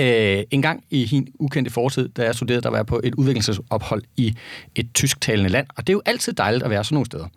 Øh, en gang i hin ukendte fortid, da jeg studerede, der var jeg på et udviklingsophold i et tysktalende land, og det er jo altid dejligt at være sådan nogle steder.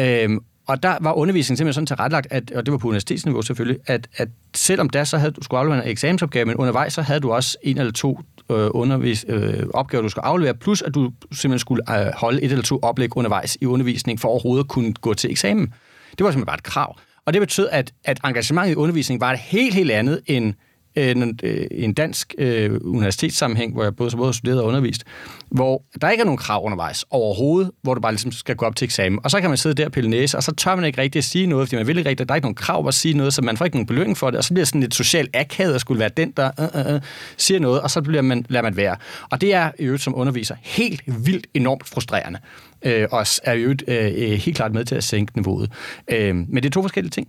Øh, og der var undervisningen simpelthen sådan tilrettelagt, at, og det var på universitetsniveau selvfølgelig, at, at selvom der så havde du skulle aflevere en eksamensopgave, men undervejs så havde du også en eller to øh, undervis, øh, opgaver, du skulle aflevere, plus at du simpelthen skulle øh, holde et eller to oplæg undervejs i undervisning for overhovedet at kunne gå til eksamen. Det var simpelthen bare et krav. Og det betød, at, at engagementet i undervisningen var et helt, helt andet end Øh, en, øh, en dansk øh, universitetssammenhæng, hvor jeg både, både har studeret og undervist, hvor der ikke er nogen krav undervejs overhovedet, hvor du bare ligesom skal gå op til eksamen. Og så kan man sidde der og pille næse, og så tør man ikke rigtig at sige noget, fordi man vil ikke rigtig, der er ikke nogen krav at sige noget, så man får ikke nogen belønning for det, og så bliver det sådan lidt socialt akavet at skulle være den, der øh, øh, øh, siger noget, og så bliver man, lader man være. Og det er i øvrigt som underviser helt vildt enormt frustrerende, øh, og er i øvrigt øh, helt klart med til at sænke niveauet. Øh, men det er to forskellige ting.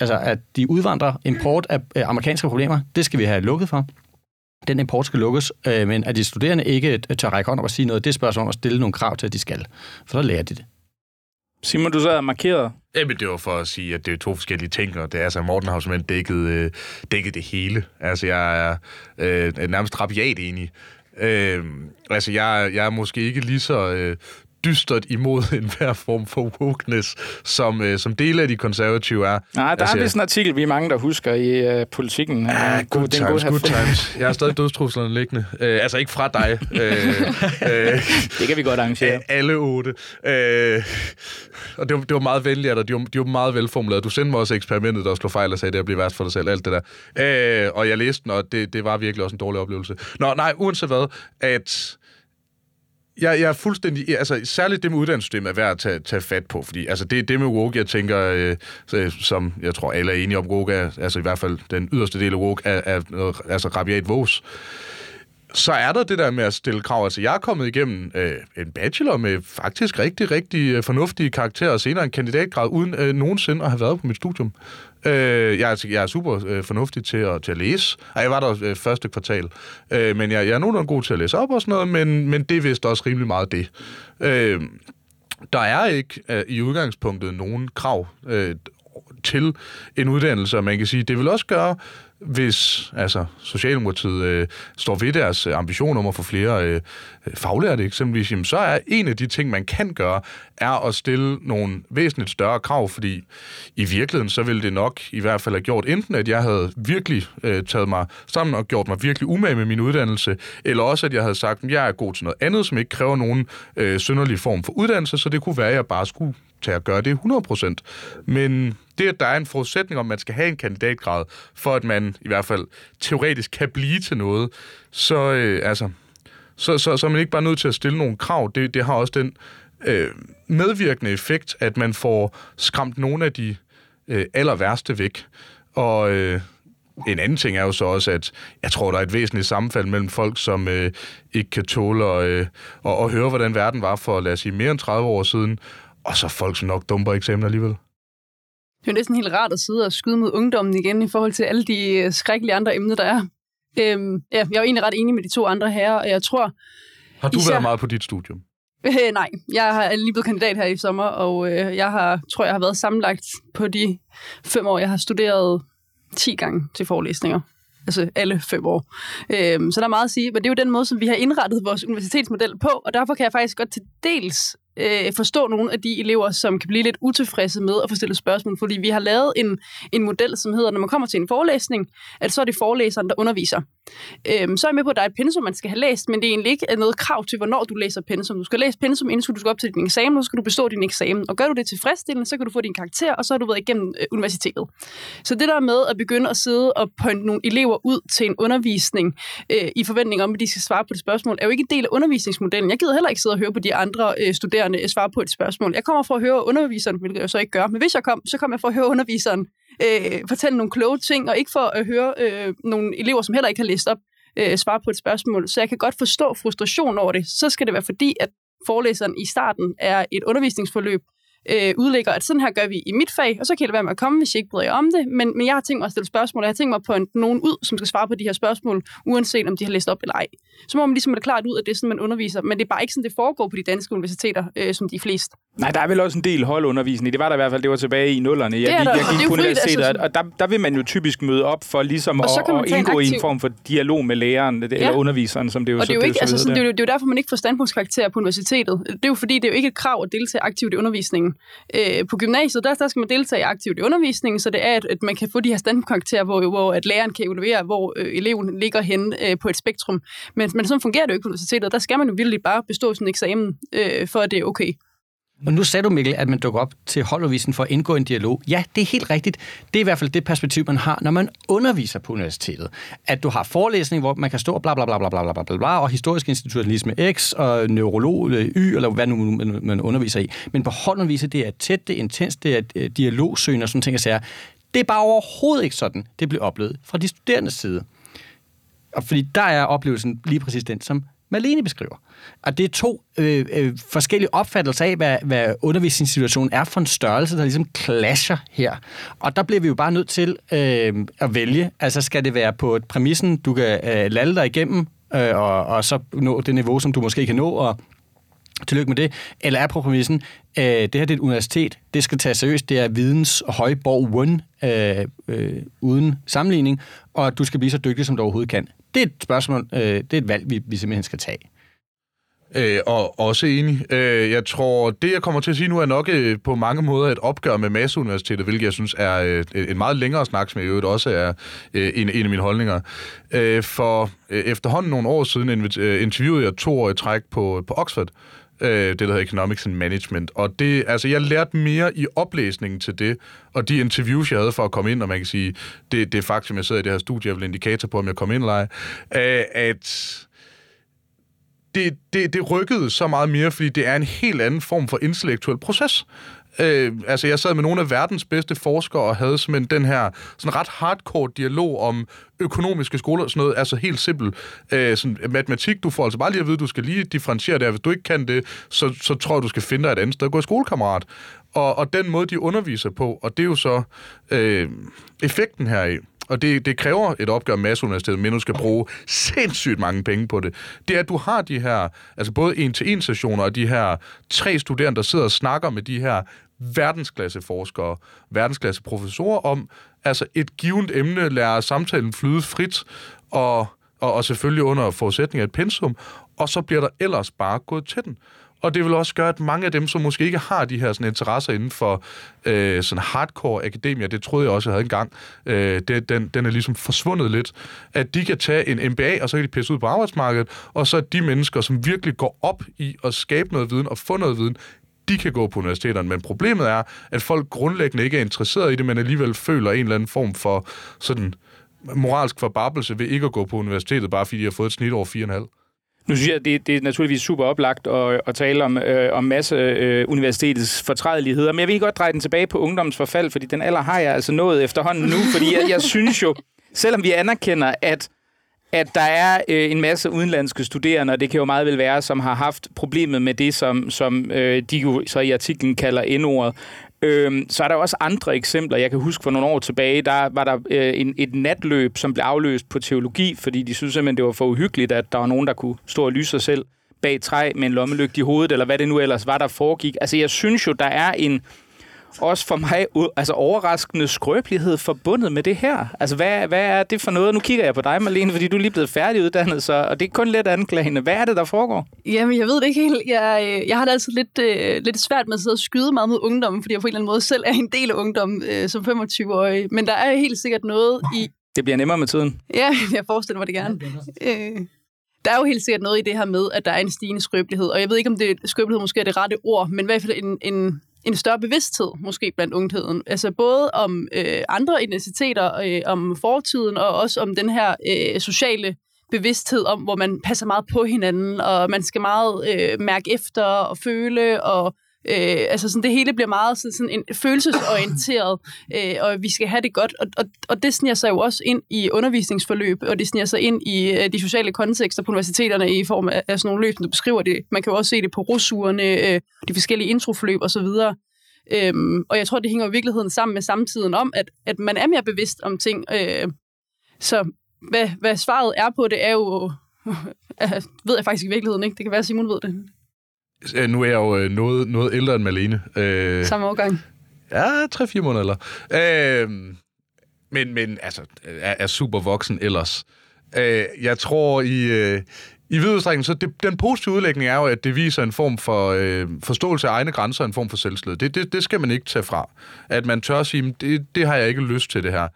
Altså, at de udvandrer import af amerikanske problemer, det skal vi have lukket for. Den import skal lukkes, øh, men at de studerende ikke tør række hånd op og sige noget, det er spørgsmål om at stille nogle krav til, at de skal. For så lærer de det. Simon, du så er markeret. Jamen, det var for at sige, at det er to forskellige ting, og det er altså, Morten har simpelthen dækket, øh, dækket det hele. Altså, jeg er øh, nærmest rabiat enig. Øh, altså, jeg, jeg er måske ikke lige så øh, dystert imod <laughs> enhver form for wokeness, som, øh, som dele af de konservative er. Nej, der altså, er vist en artikel, vi er mange, der husker i øh, politikken. Ja, good, good times, good times. Jeg har stadig dødstruslerne liggende. Øh, altså ikke fra dig. øh, <laughs> øh, det kan vi godt arrangere. Alle otte. Øh, og det var, det var meget venligt dig. De var, de var meget velformuleret. Du sendte mig også eksperimentet, der slog fejl og sagde, at det bliver værst for dig selv. Alt det der. Øh, og jeg læste den, og det, det var virkelig også en dårlig oplevelse. Nå, nej, uanset hvad, at jeg, jeg er fuldstændig... Altså, særligt det med uddannelsessystemet er værd at tage, tage fat på, fordi altså, det er det med woke, jeg tænker, øh, som jeg tror alle er enige om, woke er, altså i hvert fald den yderste del af woke, er, er noget, altså rabiat vås. Så er der det der med at stille krav. Altså, jeg er kommet igennem øh, en bachelor med faktisk rigtig, rigtig øh, fornuftige karakterer, og senere en kandidatgrad, uden øh, nogensinde at have været på mit studium. Øh, jeg, er, jeg er super øh, fornuftig til at, til at læse, Ej, jeg var der øh, første kvartal. Øh, men jeg, jeg er nogenlunde god til at læse op og sådan noget, men, men det er vist også rimelig meget det. Øh, der er ikke øh, i udgangspunktet nogen krav øh, til en uddannelse, og man kan sige, det vil også gøre hvis altså, Socialdemokratiet øh, står ved deres øh, ambition om at få flere øh, øh, faglærte eksempelvis, jamen, så er en af de ting, man kan gøre, er at stille nogle væsentligt større krav, fordi i virkeligheden, så ville det nok i hvert fald have gjort enten, at jeg havde virkelig øh, taget mig sammen og gjort mig virkelig umage med min uddannelse, eller også, at jeg havde sagt, at jeg er god til noget andet, som ikke kræver nogen øh, synderlig form for uddannelse, så det kunne være, at jeg bare skulle til at gøre det 100%. Men det, at der er en forudsætning om, at man skal have en kandidatgrad, for at man i hvert fald teoretisk kan blive til noget, så, øh, altså, så, så, så er man ikke bare nødt til at stille nogle krav. Det, det har også den øh, medvirkende effekt, at man får skræmt nogle af de øh, aller værste væk. Og øh, en anden ting er jo så også, at jeg tror, der er et væsentligt sammenfald mellem folk, som øh, ikke kan tåle at, øh, at, at høre, hvordan verden var for, lad os sige, mere end 30 år siden, og så folk, som nok dumper eksamen alligevel. Det er jo næsten helt rart at sidde og skyde mod ungdommen igen i forhold til alle de øh, skrækkelige andre emner, der er. Øhm, ja, jeg er jo egentlig ret enig med de to andre her, og jeg tror... Har du især... været meget på dit studium? Øh, nej, jeg har lige blevet kandidat her i sommer, og øh, jeg har, tror, jeg har været sammenlagt på de fem år, jeg har studeret 10 gange til forelæsninger. Altså alle fem år. Øhm, så der er meget at sige, men det er jo den måde, som vi har indrettet vores universitetsmodel på, og derfor kan jeg faktisk godt til dels øh, forstå nogle af de elever, som kan blive lidt utilfredse med at få stillet spørgsmål, fordi vi har lavet en, en model, som hedder, når man kommer til en forelæsning, at så er det forelæseren, der underviser. Øhm, så er jeg med på, at der er et pensum, man skal have læst, men det er egentlig ikke noget krav til, hvornår du læser pensum. Du skal læse pensum, inden du skal op til din eksamen, og så skal du bestå din eksamen. Og gør du det tilfredsstillende, så kan du få din karakter, og så har du været igennem øh, universitetet. Så det der med at begynde at sidde og pointe nogle elever ud til en undervisning øh, i forventning om, at de skal svare på det spørgsmål, er jo ikke en del af undervisningsmodellen. Jeg gider heller ikke sidde og høre på de andre øh, studerende øh, svare på et spørgsmål. Jeg kommer for at høre underviseren, hvilket jeg så ikke gør, men hvis jeg kom, så kommer jeg for at høre underviseren øh, fortælle nogle kloge ting, og ikke for at høre øh, nogle elever, som heller ikke har læst op, øh, svare på et spørgsmål. Så jeg kan godt forstå frustration over det. Så skal det være fordi, at forelæseren i starten er et undervisningsforløb, øh, udlægger, at sådan her gør vi i mit fag, og så kan det være med at komme, hvis I ikke bryder jer om det. Men, men jeg har tænkt mig at stille spørgsmål, og jeg har tænkt mig på en, nogen ud, som skal svare på de her spørgsmål, uanset om de har læst op eller ej. Så må man ligesom det klart ud, at det er sådan, man underviser. Men det er bare ikke sådan, det foregår på de danske universiteter, øh, som de fleste. Nej, der er vel også en del holdundervisning. Det var der i hvert fald, det var tilbage i nullerne. Jeg, Det er gik, der, jeg det gik på universitetet, altså, og der, der vil man jo typisk møde op for ligesom at, at indgå i en aktiv- form for dialog med læreren, det- eller Ja. underviseren, som det jo Og så det er jo, ikke, så altså, sådan, det, er jo, det er jo derfor, man ikke får standpunktskarakterer på universitetet. Det er jo fordi, det er jo ikke et krav at deltage aktivt i undervisningen. Øh, på gymnasiet, der, der skal man deltage aktivt i undervisningen, så det er, at, at man kan få de her standpunktkarakterer, hvor, hvor at læreren kan evaluere, hvor øh, eleven ligger henne øh, på et spektrum. Men, men sådan fungerer det jo ikke på universitetet. Der skal man jo virkelig bare bestå sådan en eksamen, øh, for at det er okay. Og nu sagde du, Mikkel, at man dukker op til holdudvisningen for at indgå en dialog. Ja, det er helt rigtigt. Det er i hvert fald det perspektiv, man har, når man underviser på universitetet. At du har forelæsning, hvor man kan stå og bla bla bla bla bla bla bla, bla og historisk institutionalisme X, og neurolog øh, Y, eller hvad nu man underviser i. Men på holdunderviser, det er tæt, det er intens, det er øh, dialogsøgende og sådan ting, jeg siger. Det er bare overhovedet ikke sådan, det blev oplevet fra de studerendes side. Og fordi der er oplevelsen lige præcis den, som Malene beskriver. Og det er to øh, øh, forskellige opfattelser af, hvad, hvad undervisningssituationen er for en størrelse, der ligesom clasher her. Og der bliver vi jo bare nødt til øh, at vælge. Altså skal det være på et præmissen, du kan øh, lalle dig igennem, øh, og, og så nå det niveau, som du måske kan nå, og Tillykke med det. Eller er på præmissen, øh, det her det er et universitet, det skal tages seriøst, det er videns højborg one, øh, øh, uden sammenligning, og du skal blive så dygtig, som du overhovedet kan. Det er et spørgsmål, øh, det er et valg, vi, vi simpelthen skal tage. Øh, og også enig. Øh, jeg tror, det jeg kommer til at sige nu er nok øh, på mange måder et opgør med Masseuniversitetet, hvilket jeg synes er øh, en meget længere snak, som i øvrigt også er øh, en, en af mine holdninger. Øh, for øh, efterhånden nogle år siden øh, interviewede jeg to år i træk på, på Oxford, øh, det der hedder Economics and Management. Og det, altså, jeg lærte mere i oplæsningen til det, og de interviews, jeg havde for at komme ind, og man kan sige, det, det er faktisk, jeg sidder i det her studie, jeg vil indikator på, om jeg kom ind eller ej, øh, at det, det, det rykkede så meget mere, fordi det er en helt anden form for intellektuel proces. Øh, altså, jeg sad med nogle af verdens bedste forskere og havde simpelthen den her sådan ret hardcore dialog om økonomiske skoler og sådan noget. Altså helt simpelt. Øh, sådan, matematik, du får altså bare lige at vide, du skal lige differentiere det. Hvis du ikke kan det, så, så tror jeg, du skal finde dig et andet sted at gå i skolekammerat. Og, og den måde, de underviser på, og det er jo så øh, effekten heraf, og det, det kræver et opgør med Masseuniversitetet, men du skal bruge sindssygt mange penge på det. Det er, at du har de her, altså både en-til-en sessioner og de her tre studerende, der sidder og snakker med de her verdensklasse forskere, verdensklasse professorer om, altså et givet emne, lærer samtalen flyde frit, og, og, og selvfølgelig under forudsætning af et pensum, og så bliver der ellers bare gået til den. Og det vil også gøre, at mange af dem, som måske ikke har de her sådan, interesser inden for øh, sådan hardcore akademia, det troede jeg også, jeg havde engang, øh, det, den, den er ligesom forsvundet lidt, at de kan tage en MBA, og så kan de pisse ud på arbejdsmarkedet, og så de mennesker, som virkelig går op i at skabe noget viden og få noget viden, de kan gå på universiteterne. Men problemet er, at folk grundlæggende ikke er interesseret i det, men alligevel føler en eller anden form for sådan moralsk forbabelse ved ikke at gå på universitetet, bare fordi de har fået et snit over 4,5. Nu synes jeg, det, det er naturligvis super oplagt at, at tale om, øh, om masse øh, universitetets fortrædeligheder, men jeg vil godt dreje den tilbage på ungdommens forfald, fordi den alder har jeg altså nået efterhånden nu, fordi jeg, jeg synes jo, selvom vi anerkender, at at der er øh, en masse udenlandske studerende, og det kan jo meget vel være, som har haft problemet med det, som, som øh, de jo så i artiklen kalder N-ordet. Øhm, så er der også andre eksempler. Jeg kan huske for nogle år tilbage, der var der øh, en, et natløb, som blev afløst på teologi, fordi de synes simpelthen, det var for uhyggeligt, at der var nogen, der kunne stå og lyse sig selv bag træ med en lommelygte i hovedet, eller hvad det nu ellers var, der foregik. Altså, jeg synes jo, der er en også for mig altså overraskende skrøbelighed forbundet med det her. Altså, hvad, hvad er det for noget? Nu kigger jeg på dig, Marlene, fordi du er lige blevet færdiguddannet, så, og det er kun lidt anklagende. Hvad er det, der foregår? Jamen, jeg ved det ikke helt. Jeg, øh, jeg har det altid lidt, øh, lidt svært med at sidde og skyde meget mod ungdommen, fordi jeg på en eller anden måde selv er en del af ungdommen øh, som 25-årig. Men der er helt sikkert noget i... Det bliver nemmere med tiden. Ja, <laughs> jeg forestiller mig det gerne. Øh, der er jo helt sikkert noget i det her med, at der er en stigende skrøbelighed. Og jeg ved ikke, om det skrøbelighed måske er det rette ord, men i hvert fald en, en, en større bevidsthed måske blandt ungdommen. Altså både om øh, andre identiteter, øh, om fortiden, og også om den her øh, sociale bevidsthed om, hvor man passer meget på hinanden, og man skal meget øh, mærke efter og føle, og Øh, altså sådan, det hele bliver meget sådan, sådan en følelsesorienteret, øh, og vi skal have det godt. Og, og, og det sniger sig jo også ind i undervisningsforløb, og det sniger sig ind i øh, de sociale kontekster på universiteterne i form af, af sådan nogle løb, som du beskriver det. Man kan jo også se det på russurene, øh, de forskellige introforløb osv. Øhm, og jeg tror, det hænger i virkeligheden sammen med samtiden om, at, at man er mere bevidst om ting. Øh, så hvad, hvad svaret er på det, er jo... <laughs> Øh, ved jeg faktisk i virkeligheden ikke. Det kan være, at Simon ved det. Nu er jeg jo øh, noget, noget ældre end Malene. Øh, Samme årgang. Ja, 3-4 måneder eller. Øh, men, men altså, er, er super voksen ellers. Øh, jeg tror i... Øh, i vid udstrækning, så det, den positive udlægning er jo, at det viser en form for øh, forståelse af egne grænser, en form for selvslid. Det, det, det skal man ikke tage fra. At man tør sige, det, det har jeg ikke lyst til det her.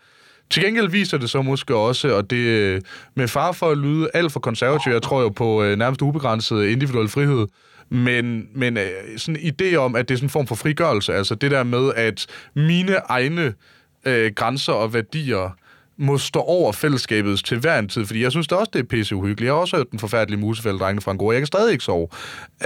Til gengæld viser det så måske også, og det øh, med far for at lyde alt for konservativ, jeg tror jo på øh, nærmest ubegrænset individuel frihed, men, men øh, sådan en idé om, at det er sådan en form for frigørelse, altså det der med, at mine egne øh, grænser og værdier må stå over fællesskabets til hver en tid, fordi jeg synes da også, det er pisse uhyggeligt. Jeg har også hørt den forfærdelige musefælde drengene fra Angora. Jeg kan stadig ikke sove.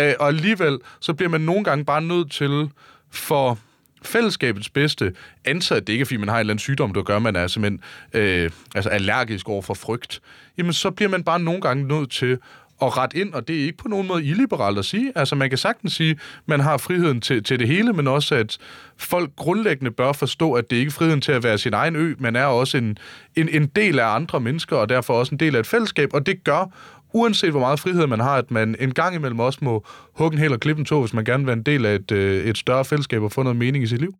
Øh, og alligevel, så bliver man nogle gange bare nødt til for fællesskabets bedste, antaget at det ikke fordi man har en eller anden sygdom, der gør, at man er simpelthen øh, altså allergisk over for frygt, jamen så bliver man bare nogle gange nødt til at rette ind, og det er ikke på nogen måde illiberalt at sige. Altså man kan sagtens sige, at man har friheden til, til det hele, men også at folk grundlæggende bør forstå, at det ikke er friheden til at være sin egen ø, man er også en, en, en del af andre mennesker, og derfor også en del af et fællesskab, og det gør, uanset hvor meget frihed man har, at man en gang imellem også må hugge en hel og klippe en tog, hvis man gerne vil være en del af et, øh, et større fællesskab og få noget mening i sit liv.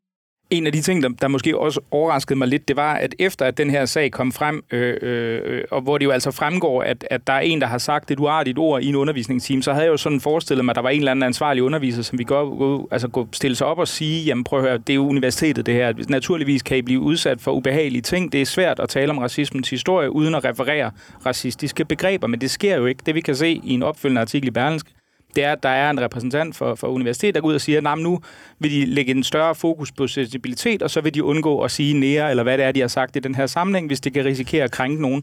En af de ting, der, der måske også overraskede mig lidt, det var, at efter at den her sag kom frem, øh, øh, og hvor det jo altså fremgår, at, at der er en, der har sagt et uartigt ord i en undervisningsteam, så havde jeg jo sådan forestillet mig, at der var en eller anden ansvarlig underviser, som vi går, gå, altså gå stille sig op og sige, jamen prøv at høre, det er jo universitetet det her. Naturligvis kan I blive udsat for ubehagelige ting. Det er svært at tale om racismens historie, uden at referere racistiske begreber, men det sker jo ikke. Det vi kan se i en opfølgende artikel i Berlingske, det er, at der er en repræsentant for, for universitetet, der går ud og siger, at nu vil de lægge en større fokus på sensibilitet, og så vil de undgå at sige nære, eller hvad det er, de har sagt i den her sammenhæng, hvis det kan risikere at krænke nogen.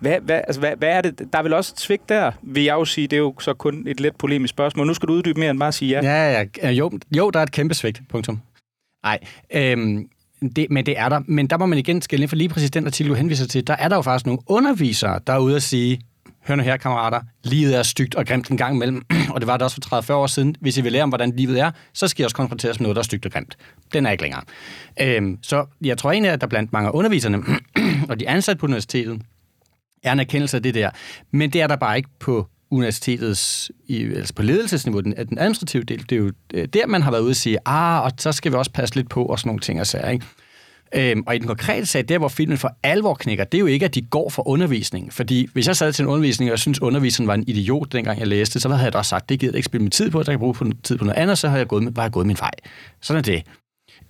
Hvad, hvad, altså, hvad, hvad er det? Der er vel også et svigt der, vil jeg jo sige. Det er jo så kun et let polemisk spørgsmål. Nu skal du uddybe mere end bare at sige ja. Ja, ja, jo, jo der er et kæmpe svigt, punktum. Nej, øhm, det, men det er der. Men der må man igen skille for lige præcis den artikel, du henviser til. Der er der jo faktisk nogle undervisere, der er ude at sige, hør nu her, kammerater, livet er stygt og grimt en gang imellem, <clears throat> og det var det også for 30-40 år siden. Hvis I vil lære om, hvordan livet er, så skal I også konfronteres med noget, der er stygt og grimt. Den er ikke længere. Øhm, så jeg tror egentlig, at der blandt mange af underviserne <clears throat> og de ansatte på universitetet er en erkendelse af det der. Men det er der bare ikke på universitetets, i, altså på ledelsesniveau, den, den administrative del. Det er jo øh, der, man har været ude og sige, ah, og så skal vi også passe lidt på, og sådan nogle ting og sager, ikke? Øhm, og i den konkrete sag, der hvor filmen for alvor knækker, det er jo ikke, at de går for undervisning. Fordi hvis jeg sad til en undervisning, og jeg synes, underviseren var en idiot, dengang jeg læste, så havde jeg da også sagt, det gider jeg ikke spille min tid på, der kan bruge på, tid på noget andet, så har jeg gået, med, bare jeg gået min vej. Sådan er det.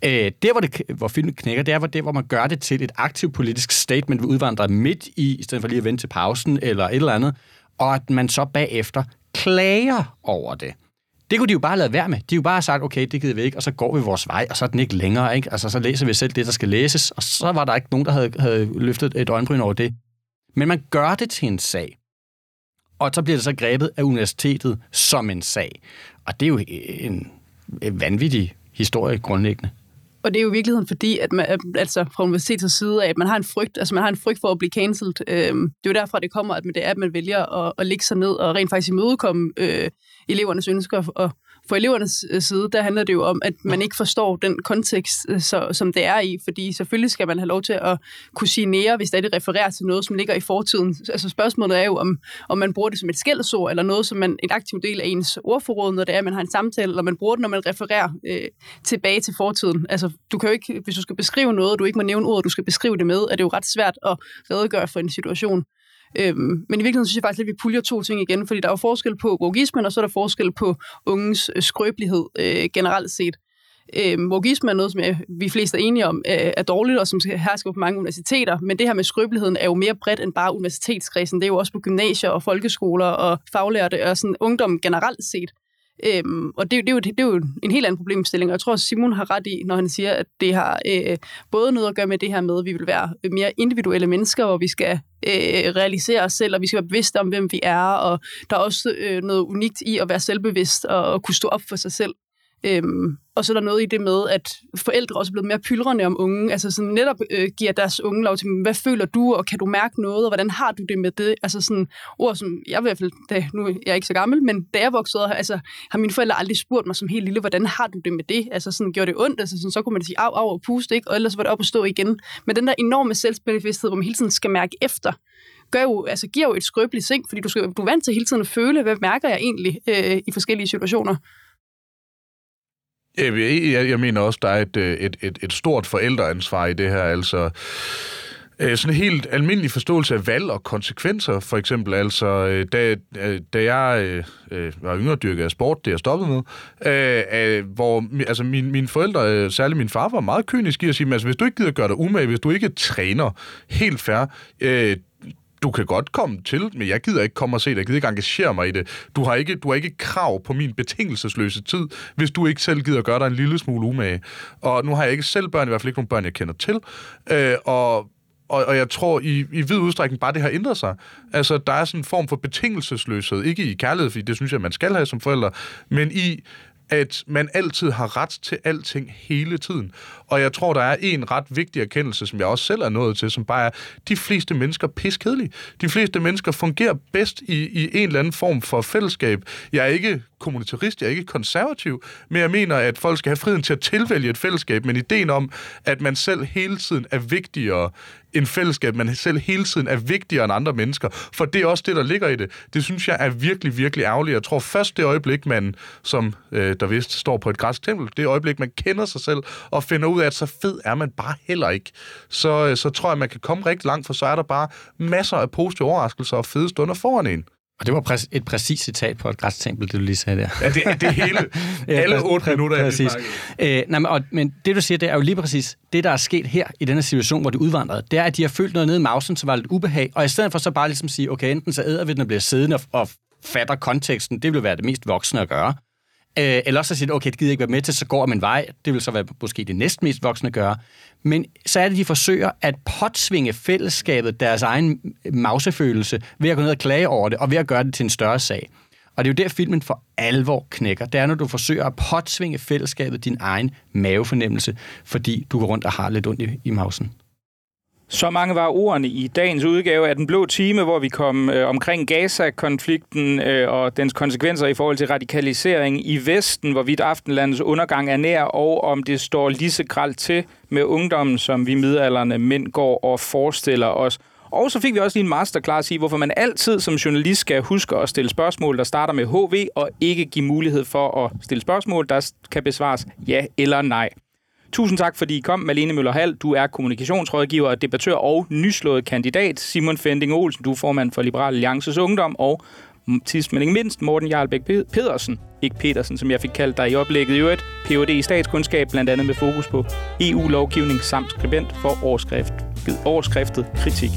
Øh, der, hvor, det, hvor filmen knækker, det er hvor, det, hvor man gør det til et aktivt politisk statement, vi udvandrer midt i, i stedet for lige at vente til pausen eller et eller andet, og at man så bagefter klager over det. Det kunne de jo bare lade være med. De jo bare sagt, okay, det gider vi ikke, og så går vi vores vej, og så er den ikke længere. Ikke? Altså, så læser vi selv det, der skal læses, og så var der ikke nogen, der havde, havde løftet et øjenbryn over det. Men man gør det til en sag. Og så bliver det så grebet af universitetet som en sag. Og det er jo en, en vanvittig historie grundlæggende. Og det er jo i virkeligheden fordi, at man, altså fra universitetets side af, at man har en frygt, altså man har en frygt for at blive cancelled. Øhm, det er jo derfra, det kommer, at det er, at man vælger at, at lægge sig ned og rent faktisk imødekomme øh, elevernes ønsker. Og for elevernes øh, side, der handler det jo om, at man ikke forstår den kontekst, øh, så, som det er i, fordi selvfølgelig skal man have lov til at kunne sige nære, hvis det refererer til noget, som ligger i fortiden. Altså spørgsmålet er jo, om, om man bruger det som et skældsord, eller noget, som man en aktiv del af ens ordforråd, når det er, at man har en samtale, eller man bruger det, når man refererer øh, tilbage til fortiden. Altså, du kan jo ikke, hvis du skal beskrive noget, du ikke må nævne ord, du skal beskrive det med, er det jo ret svært at redegøre for en situation. Øhm, men i virkeligheden synes jeg faktisk, at vi puljer to ting igen, fordi der er jo forskel på wokeismen, og så er der forskel på unges øh, skrøbelighed øh, generelt set. Øhm, vogisme er noget, som jeg, vi fleste er enige om øh, er dårligt, og som hersker på mange universiteter, men det her med skrøbeligheden er jo mere bredt end bare universitetskredsen. Det er jo også på gymnasier og folkeskoler og faglærte og sådan ungdom generelt set. Øhm, og det, det, er jo, det er jo en helt anden problemstilling, og jeg tror, Simon har ret i, når han siger, at det har øh, både noget at gøre med det her med, at vi vil være mere individuelle mennesker, hvor vi skal øh, realisere os selv, og vi skal være bevidste om, hvem vi er, og der er også øh, noget unikt i at være selvbevidst og, og kunne stå op for sig selv. Øhm, og så er der noget i det med, at forældre også er blevet mere pylrende om unge, altså sådan netop øh, giver deres unge lov til, hvad føler du, og kan du mærke noget, og hvordan har du det med det? Altså sådan ord, som jeg i hvert fald, da, nu er jeg ikke så gammel, men da jeg voksede altså har mine forældre aldrig spurgt mig som helt lille, hvordan har du det med det? Altså sådan, gjorde det ondt? Altså sådan, så kunne man sige, af, af og puste, ikke? Og ellers var det op og stå igen. Men den der enorme selvbevidsthed, hvor man hele tiden skal mærke efter, gør jo, altså giver jo et skrøbeligt sink, fordi du, skal, du er vant til hele tiden at føle, hvad mærker jeg egentlig øh, i forskellige situationer. Øh, jeg, jeg, jeg mener også, der er et, øh, et, et, et stort forældreansvar i det her. Altså, øh, sådan en helt almindelig forståelse af valg og konsekvenser, for eksempel. Altså, da, da jeg øh, var yngre dyrket af sport, det jeg stoppede med, øh, hvor altså, min, mine forældre, særligt min far, var meget kynisk i at sige, altså, hvis du ikke gider gøre dig umage, hvis du ikke træner helt fair, øh, du kan godt komme til, men jeg gider ikke komme og se det, jeg gider ikke engagere mig i det. Du har ikke, du har ikke krav på min betingelsesløse tid, hvis du ikke selv gider gøre dig en lille smule umage. Og nu har jeg ikke selv børn, i hvert fald ikke nogen børn, jeg kender til. Øh, og og, og jeg tror i, i vid udstrækning bare, det har ændret sig. Altså, der er sådan en form for betingelsesløshed. Ikke i kærlighed, fordi det synes jeg, man skal have som forældre, men i, at man altid har ret til alting hele tiden. Og jeg tror, der er en ret vigtig erkendelse, som jeg også selv er nået til, som bare er, de fleste mennesker er piskedelige. De fleste mennesker fungerer bedst i, i en eller anden form for fællesskab. Jeg er ikke kommunitarist, jeg er ikke konservativ, men jeg mener, at folk skal have friheden til at tilvælge et fællesskab, men ideen om, at man selv hele tiden er vigtigere end fællesskab, man selv hele tiden er vigtigere end andre mennesker. For det er også det, der ligger i det. Det synes jeg er virkelig, virkelig ærgerligt. Jeg tror først det øjeblik, man, som øh, der vist står på et græsk tempel, det øjeblik, man kender sig selv og finder ud af, at så fed er man bare heller ikke, så, øh, så tror jeg, man kan komme rigtig langt, for så er der bare masser af positive overraskelser og fede stunder foran en. Og det var præ- et præcist citat på et græstempel, det du lige sagde der. Ja, det, det hele. <laughs> ja, alle otte minutter er præcis. Øh, nej, men, og, men det, du siger, det er jo lige præcis det, der er sket her i denne situation, hvor de udvandrede. Det er, at de har følt noget nede i mausen, som var lidt ubehag, og i stedet for så bare ligesom sige, okay, enten så æder vi den og bliver siddende og, og fatter konteksten, det vil være det mest voksne at gøre. Øh, eller også så siger okay, det gider ikke være med til, så går min vej. Det vil så være måske det næstmest voksne gøre. Men så er det, de forsøger at påtvinge fællesskabet deres egen mausefølelse ved at gå ned og klage over det, og ved at gøre det til en større sag. Og det er jo der, filmen for alvor knækker. Det er, når du forsøger at påtvinge fællesskabet din egen mavefornemmelse, fordi du går rundt og har lidt ondt i, i mausen. Så mange var ordene i dagens udgave af Den Blå Time, hvor vi kom øh, omkring Gaza-konflikten øh, og dens konsekvenser i forhold til radikalisering i Vesten, hvorvidt aftenlandets undergang er nær, og om det står lige så gralt til med ungdommen, som vi midalderne mænd går og forestiller os. Og så fik vi også lige en masterclass i, hvorfor man altid som journalist skal huske at stille spørgsmål, der starter med HV, og ikke give mulighed for at stille spørgsmål, der kan besvares ja eller nej. Tusind tak, fordi I kom, Malene Møller Hall. Du er kommunikationsrådgiver, debattør og nyslået kandidat. Simon Fending Olsen, du er formand for Liberal Alliances Ungdom. Og sidst men ikke mindst, Morten Jarlbæk Pedersen, ikke Petersen, som jeg fik kaldt dig i oplægget i øvrigt, Ph.D. i statskundskab, blandt andet med fokus på EU-lovgivning samt skribent for overskrift, overskriftet kritik